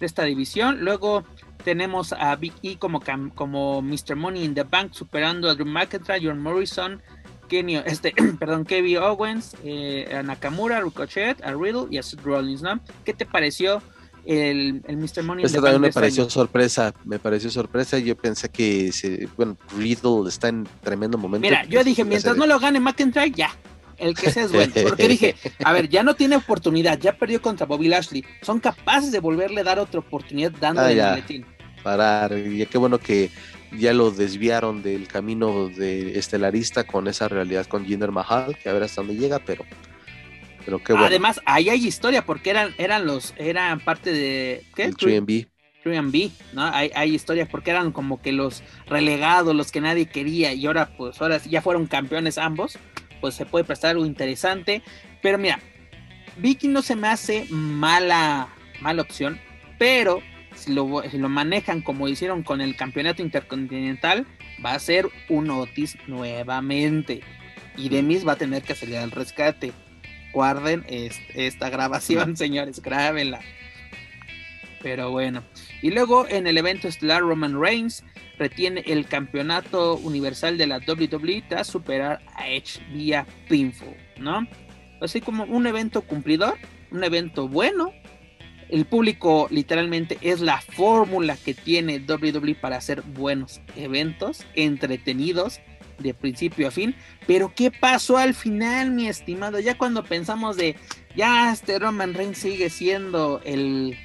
de esta división. Luego tenemos a Big E como, como Mr. Money in the Bank, superando a Drew McIntyre, John Morrison, Kenny, este, perdón, Kevin Owens, eh, a Nakamura, a Ricochet, a Riddle y a Seth Rollins, ¿no? ¿Qué te pareció el, el Mr. Money in the Bank? me pareció sorpresa, me pareció sorpresa. Yo pensé que, bueno, Riddle está en tremendo momento. Mira, yo dije, mientras no lo gane McIntyre, ya el que sea es bueno. Porque dije, a ver, ya no tiene oportunidad, ya perdió contra Bobby Lashley. Son capaces de volverle a dar otra oportunidad dándole el maletín. Parar, y qué bueno que ya lo desviaron del camino de estelarista con esa realidad con Jinder Mahal, que a ver hasta dónde llega, pero, pero qué bueno. Además, ahí hay historia, porque eran, eran los, eran parte de ¿qué? El 3B. 3B, ¿no? Hay, hay historia porque eran como que los relegados, los que nadie quería, y ahora, pues, ahora ya fueron campeones ambos pues se puede prestar algo interesante. Pero mira, Vicky no se me hace mala, mala opción, pero si lo, manejan como hicieron con el campeonato intercontinental, va a ser un Otis nuevamente. Y Demis va a tener que salir al rescate. Guarden esta grabación, señores, grábenla. Pero bueno. Y luego en el evento estelar Roman Reigns retiene el campeonato universal de la WWE tras superar a Edge vía pinfall, ¿no? Así como un evento cumplidor, un evento bueno, el público literalmente es la fórmula que tiene WWE para hacer buenos eventos, entretenidos de principio a fin. Pero ¿qué pasó al final, mi estimado? Ya cuando pensamos de, ya este Roman Reigns sigue siendo el,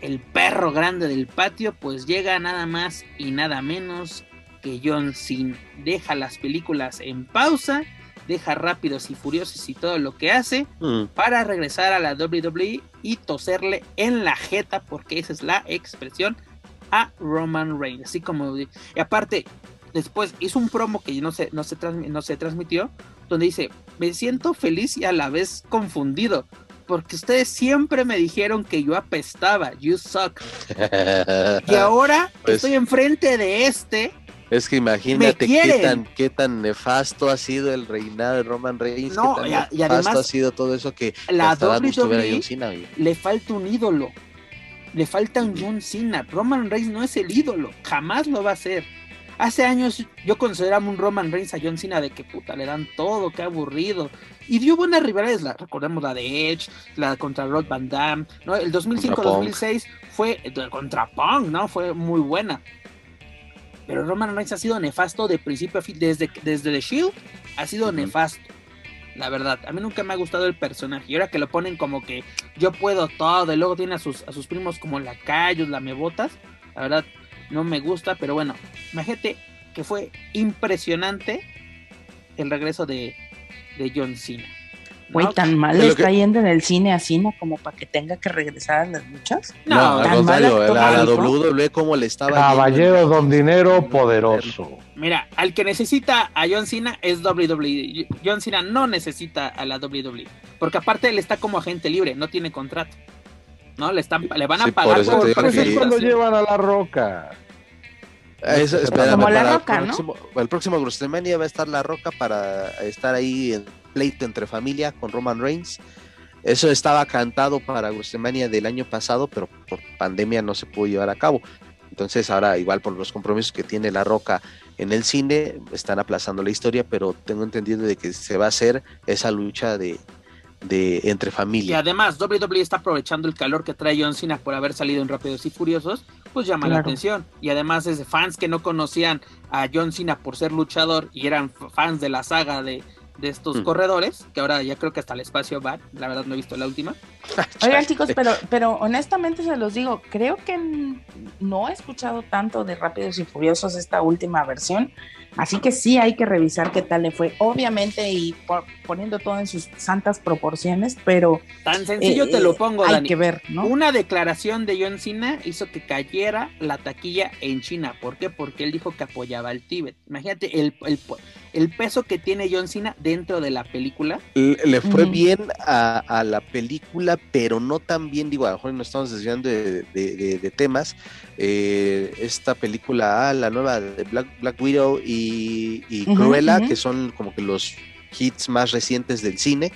el perro grande del patio, pues llega nada más y nada menos que John Cena. Deja las películas en pausa deja rápidos y furiosos y todo lo que hace mm. para regresar a la WWE y toserle en la jeta, porque esa es la expresión, a Roman Reigns. Así como, y aparte, después hizo un promo que no se, no se, no se transmitió, donde dice, me siento feliz y a la vez confundido. Porque ustedes siempre me dijeron que yo apestaba, you suck. y ahora pues estoy enfrente de este es que imagínate qué tan, qué tan nefasto ha sido el reinado de Roman Reigns, no, qué tan y, además, ha sido todo eso que la WWE le falta un ídolo, le falta un John Cena. Roman Reigns no es el ídolo, jamás lo va a ser. Hace años yo consideraba un Roman Reigns a John Cena de que puta, le dan todo, qué aburrido. Y dio buenas rivalidades, la, recordemos la de Edge, la contra Rod Van Damme, ¿no? El 2005-2006 fue contra Punk, ¿no? Fue muy buena. Pero Roman Reigns ha sido nefasto de principio a fin. Desde, desde The Shield ha sido nefasto. La verdad, a mí nunca me ha gustado el personaje. Y ahora que lo ponen como que yo puedo todo. Y luego tiene a sus, a sus primos como lacayos, lamebotas. La verdad, no me gusta. Pero bueno, imagínate que fue impresionante el regreso de, de John Cena. Güey, tan mal le está yendo en el cine a cine como para que tenga que regresar a las luchas. No, tan mal la, la WWE como le estaba Caballero don dinero poderoso. Mira, al que necesita a John Cena es WWE. John Cena no necesita a la WWE, porque aparte él está como agente libre, no tiene contrato. ¿No? Le están le van a pagar por, por, eso es cuando llevan a la roca. Eso, como la roca, ¿no? el próximo WrestleMania va a estar la roca para estar ahí en pleito entre familia con Roman Reigns. Eso estaba cantado para WrestleMania del año pasado, pero por pandemia no se pudo llevar a cabo. Entonces ahora igual por los compromisos que tiene La Roca en el cine, están aplazando la historia, pero tengo entendido de que se va a hacer esa lucha de, de entre familia. Y además WWE está aprovechando el calor que trae John Cena por haber salido en Rápidos y Furiosos, pues llama la atención. Y además es de fans que no conocían a John Cena por ser luchador y eran fans de la saga de, de estos mm. corredores, que ahora ya creo que hasta el espacio va, la verdad no he visto la última. Oigan chicos, pero, pero honestamente se los digo, creo que no he escuchado tanto de Rápidos y Furiosos esta última versión, así que sí hay que revisar qué tal le fue, obviamente y poniendo todo en sus santas proporciones, pero... Tan sencillo te lo eh, pongo, hay que ver, ¿no? Una declaración de John Cena hizo que cayera la taquilla en China, ¿por qué? Porque él dijo que apoyaba al Tíbet. Imagínate el, el el peso que tiene John Cena dentro de la película. Le, fue bien a, la película, pero no tan bien, digo, a lo mejor no estamos desviando de, temas. Eh, esta película, ah, la nueva de Black, Widow y, Cruella, que son como que los hits más recientes del cine.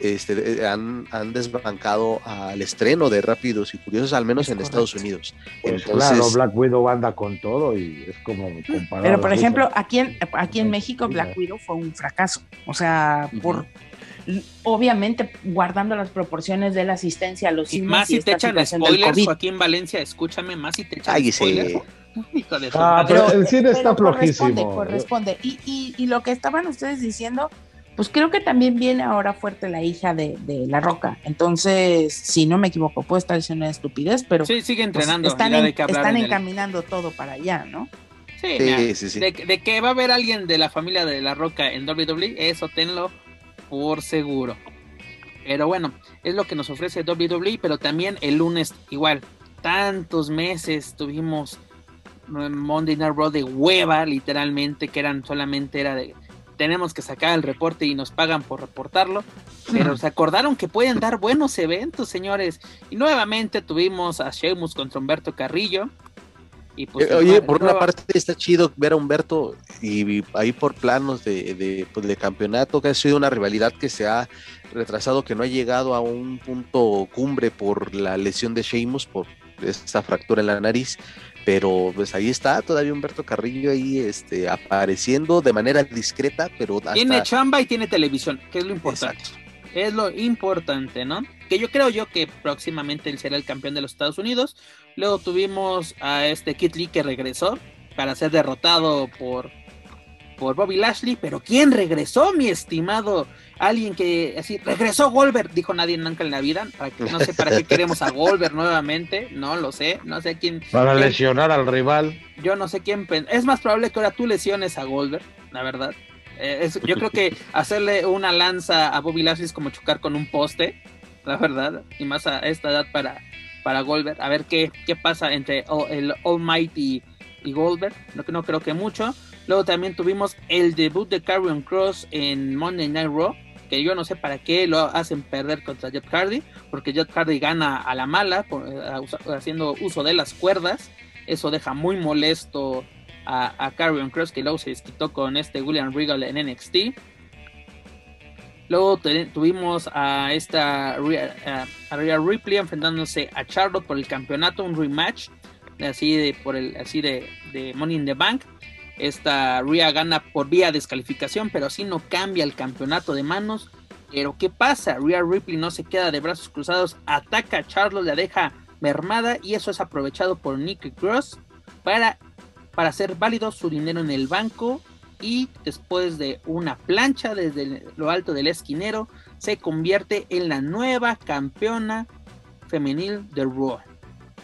Este, han, desbancado al estreno de Rápidos y Curiosos, al menos en Estados Unidos. Pues claro, Black Widow anda con todo y es como comparado. Pero por ejemplo, aquí en, aquí en México Black Widow fue un fracaso. O sea, por obviamente guardando las proporciones de la asistencia a los y más si te echan spoilers o aquí en Valencia, escúchame, más si te echan Ay, spoilers. ah, pero, el cine está flojísimo. Corresponde, Y, y, y, lo que estaban ustedes diciendo, pues creo que también viene ahora fuerte la hija de, La Roca. Entonces, si no me equivoco, puede estar diciendo una estupidez, pero. Sí, sigue pues, entrenando. están, encaminando todo para allá, ¿no? Sí, sí, sí, De, que va a haber alguien de la familia de La Roca en WWE, eso tenlo por seguro. Pero bueno, es lo que nos ofrece WWE, pero también el lunes igual. Tantos meses tuvimos Monday Night Raw de hueva, literalmente, que eran solamente era de tenemos que sacar el reporte y nos pagan por reportarlo. Pero se acordaron que pueden dar buenos eventos, señores. Y nuevamente tuvimos a Sheamus contra Humberto Carrillo. Y pues, eh, Oye, por una parte está chido ver a Humberto y ahí por planos de, de, pues, de, campeonato, que ha sido una rivalidad que se ha retrasado, que no ha llegado a un punto cumbre por la lesión de Sheamus, por esa fractura en la nariz pero pues ahí está todavía Humberto Carrillo ahí este, apareciendo de manera discreta, pero tiene chamba y tiene televisión, que es lo importante. Es lo importante, ¿no? que yo creo yo que próximamente él será el campeón de los Estados Unidos. Luego tuvimos a este Kit Lee que regresó para ser derrotado por, por Bobby Lashley, pero ¿quién regresó, mi estimado? Alguien que así, regresó Goldberg, dijo nadie nunca en la vida, no sé para qué queremos a Goldberg nuevamente, no lo sé, no sé quién. Para lesionar al rival. Yo no sé quién, es más probable que ahora tú lesiones a Goldberg, la verdad. Eh, yo creo que hacerle una lanza a Bobby Lashley es como chocar con un poste, la verdad, y más a esta edad para, para Goldberg. A ver qué, qué pasa entre el Almighty y Goldberg, no, no creo que mucho. Luego también tuvimos el debut de Carrion Cross en Monday Night Raw, que yo no sé para qué lo hacen perder contra Jet Hardy, porque Jet Hardy gana a la mala eh, haciendo uso de las cuerdas. Eso deja muy molesto a, a Carrion Cross, que luego se desquitó con este William Regal en NXT. Luego tuvimos a esta a Rhea Ripley enfrentándose a Charlotte por el campeonato, un rematch así de por el así de, de Money in the Bank. Esta Rhea gana por vía descalificación, pero así no cambia el campeonato de manos. Pero ¿qué pasa? Rhea Ripley no se queda de brazos cruzados, ataca a Charlotte, la deja mermada y eso es aprovechado por Nick Cross para, para hacer válido su dinero en el banco y después de una plancha desde lo alto del esquinero se convierte en la nueva campeona femenil de Raw.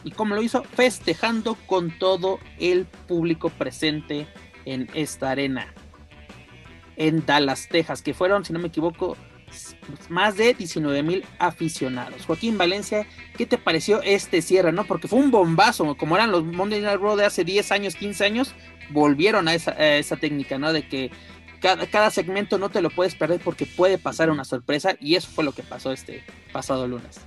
¿Y cómo lo hizo? Festejando con todo el público presente en esta arena. En Dallas, Texas, que fueron, si no me equivoco, más de 19 mil aficionados. Joaquín Valencia, ¿qué te pareció este cierre? no Porque fue un bombazo, como eran los Monday Night Raw de hace 10 años, 15 años, volvieron a esa, técnica, ¿no? De que cada, cada, segmento no te lo puedes perder porque puede pasar una sorpresa y eso fue lo que pasó este pasado lunes.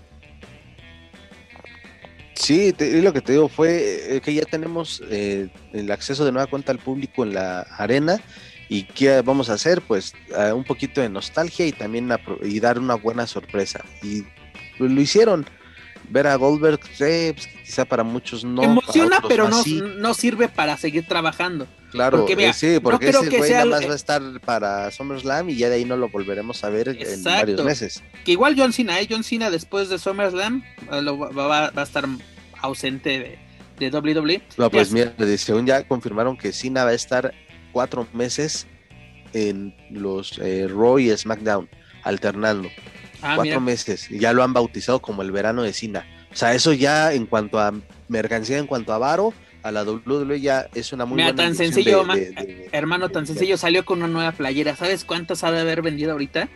Sí, lo que te digo fue que ya tenemos eh, el acceso de nueva cuenta al público en la arena y qué vamos a hacer, pues un poquito de nostalgia y también y dar una buena sorpresa. Y lo hicieron. Ver a Goldberg, pues, quizá para muchos no. Emociona, pero no, no, sirve para seguir trabajando. Claro, porque, eh, sí, porque ese güey nada más va a estar para SummerSlam y ya de ahí no lo volveremos a ver en varios meses. Que igual John Cena, ¿eh? John Cena después de SummerSlam eh, va, a estar ausente de, de WWE. No, pues mira, según ya confirmaron que Cena va a estar cuatro meses en los eh, Raw y SmackDown, alternando. Ah, cuatro meses. Y ya lo han bautizado como el verano de Cena. O sea, eso ya en cuanto a mercancía, en cuanto a varo, a la WWE ya es una muy Mira, tan sencillo, hermano, tan sencillo, salió con una nueva playera. ¿Sabes cuántas ha de haber vendido ahorita?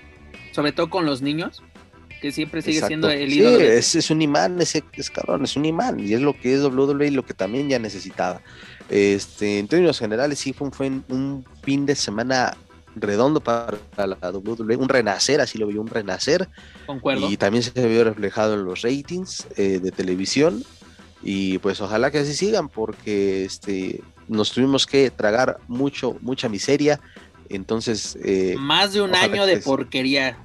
Sobre todo con los niños, que siempre sigue siendo el ídolo. Sí, es, un imán, ese es cabrón, es un imán, y es lo que es WWE y lo que también ya necesitaba. Este, en términos generales, sí fue un, un fin de semana redondo para la WWE, un renacer, así lo vio, un renacer. Concuerdo. Y también se vio reflejado en los ratings eh, de televisión. Y pues ojalá que así sigan, porque este, nos tuvimos que tragar mucho, mucha miseria. Entonces. Eh, Más de un año de porquería.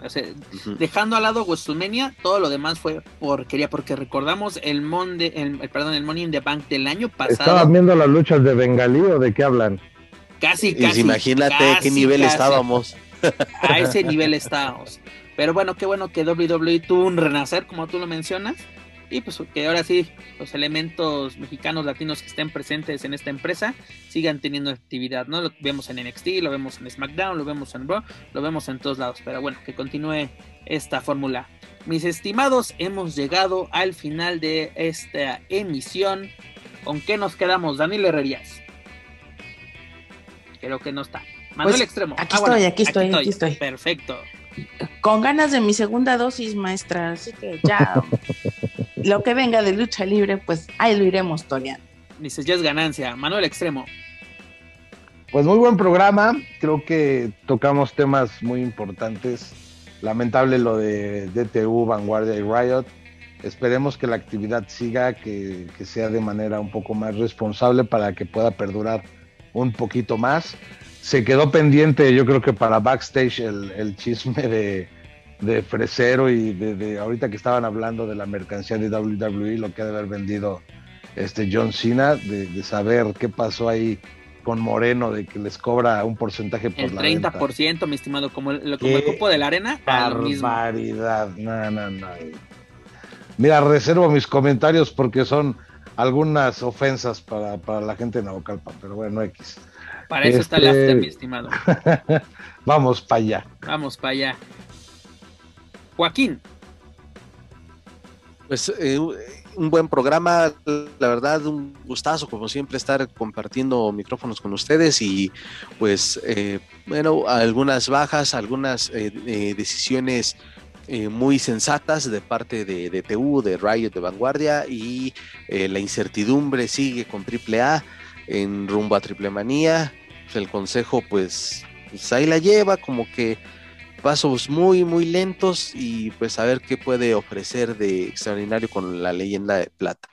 Dejando al lado WrestleMania, todo lo demás fue porquería. Porque recordamos el, Monday, el, perdón, el Money in the Bank del año pasado. ¿Estaban viendo las luchas de Bengalí o de qué hablan? Casi, casi. imagínate qué nivel estábamos. A ese nivel estábamos. Pero bueno, qué bueno que WWE tuvo un renacer, como tú lo mencionas. Y pues que ahora sí, los elementos mexicanos, latinos que estén presentes en esta empresa sigan teniendo actividad, ¿no? Lo vemos en NXT, lo vemos en SmackDown, lo vemos en Raw, lo vemos en todos lados. Pero bueno, que continúe esta fórmula. Mis estimados, hemos llegado al final de esta emisión. ¿Con qué nos quedamos, Daniel Herrerías? Creo que no está. Manuel pues, Extremo. Aquí, ah, estoy, aquí, estoy, aquí estoy, Perfecto. Con ganas de mi segunda dosis, maestra. Así que ya lo que venga de lucha libre, pues ahí lo iremos toreando. Dices, ya es ganancia. Manuel Extremo. Pues muy buen programa. Creo que tocamos temas muy importantes. Lamentable lo de DTU, Vanguardia y Riot. Esperemos que la actividad siga, que, que sea de manera un poco más responsable para que pueda perdurar un poquito más. Se quedó pendiente, yo creo que para backstage, el, chisme de, de Fresero y de, ahorita que estaban hablando de la mercancía de WWE, lo que ha de haber vendido este John Cena, de, saber qué pasó ahí con Moreno, de que les cobra un porcentaje por el la 30%, mi estimado, como el, como el grupo de la arena. Barbaridad, no, no, no. Mira, reservo mis comentarios porque son algunas ofensas para, la gente de Naucalpa, pero bueno, X. Para eso está el este, after, mi estimado. Vamos para allá. Vamos para allá. Joaquín. Pues eh, un buen programa, la verdad, un gustazo, como siempre, estar compartiendo micrófonos con ustedes y pues, eh, bueno, algunas bajas, algunas eh, decisiones muy sensatas de parte de, de, TU, de Riot, de Vanguardia y la incertidumbre sigue con AAA en rumbo a Triple Manía. Pues, el consejo, pues, pues ahí la lleva, como que pasos muy, muy lentos y pues a ver qué puede ofrecer de extraordinario con la leyenda de plata.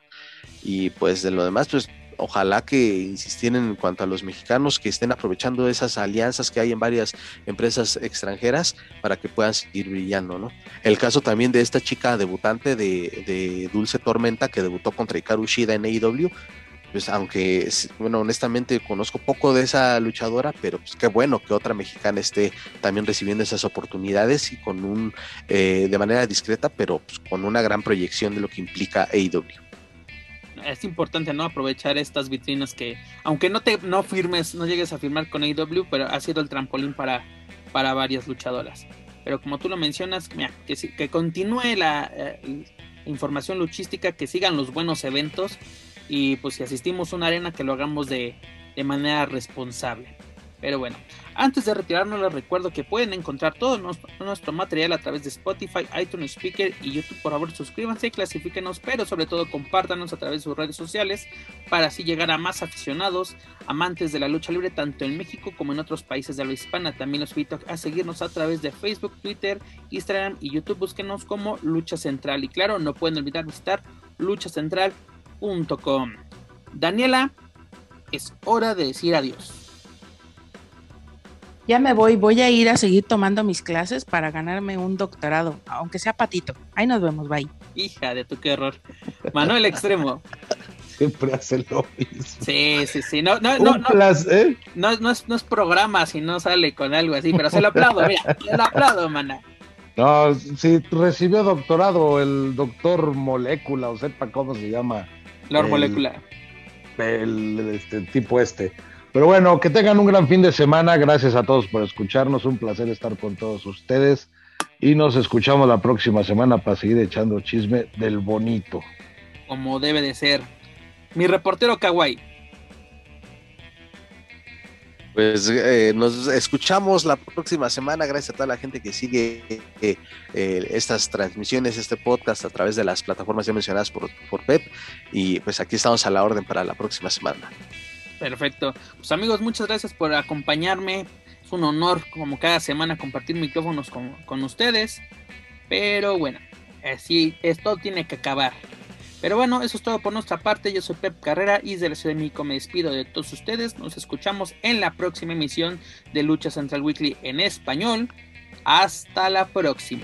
Y pues de lo demás, pues ojalá que insistieran en cuanto a los mexicanos que estén aprovechando esas alianzas que hay en varias empresas extranjeras para que puedan seguir brillando, ¿no? El caso también de esta chica debutante de, Dulce Tormenta que debutó contra Ikaru Shida en AEW, pues aunque, bueno, honestamente conozco poco de esa luchadora, pero pues qué bueno que otra mexicana esté también recibiendo esas oportunidades y con un, eh, de manera discreta, pero pues, con una gran proyección de lo que implica AEW. Es importante, ¿no? Aprovechar estas vitrinas que, aunque no te, no firmes, no llegues a firmar con AEW, pero ha sido el trampolín para, para varias luchadoras. Pero como tú lo mencionas, mira, que, que continúe la eh, información luchística, que sigan los buenos eventos y pues si asistimos a una arena que lo hagamos de, manera responsable. Pero bueno, antes de retirarnos les recuerdo que pueden encontrar todo nuestro, material a través de Spotify, iTunes Speaker y YouTube. Por favor suscríbanse, clasifíquenos, pero sobre todo compártanos a través de sus redes sociales para así llegar a más aficionados, amantes de la lucha libre, tanto en México como en otros países de la hispana. También los invito a seguirnos a través de Facebook, Twitter, Instagram y YouTube. Búsquenos como Lucha Central. Y claro, no pueden olvidar visitar Lucha Central Daniela, es hora de decir adiós. Ya me voy, voy a ir a seguir tomando mis clases para ganarme un doctorado, aunque sea patito. Ahí nos vemos, bye. Hija de tu qué error. Manuel Extremo. Siempre hace lo mismo. Sí, sí, sí. No, no, no, no, no, es, no es programa si no sale con algo así, pero se lo aplaudo, mira, se lo aplaudo, mana. No, si recibió doctorado el doctor Molécula, o sepa cómo se llama la molecular. El, este, tipo este. Pero bueno, que tengan un gran fin de semana. Gracias a todos por escucharnos. Un placer estar con todos ustedes. Y nos escuchamos la próxima semana para seguir echando chisme del bonito. Como debe de ser. Mi reportero Kawaii. Pues eh, nos escuchamos la próxima semana. Gracias a toda la gente que sigue eh, eh, estas transmisiones, este podcast a través de las plataformas ya mencionadas por, por Pep. Y pues aquí estamos a la orden para la próxima semana. Perfecto. Pues amigos, muchas gracias por acompañarme. Es un honor, como cada semana, compartir micrófonos con, con ustedes. Pero bueno, así esto tiene que acabar. Pero bueno, eso es todo por nuestra parte. Yo soy Pep Carrera y desde la Ciudad me despido de todos ustedes. Nos escuchamos en la próxima emisión de Lucha Central Weekly en español. Hasta la próxima.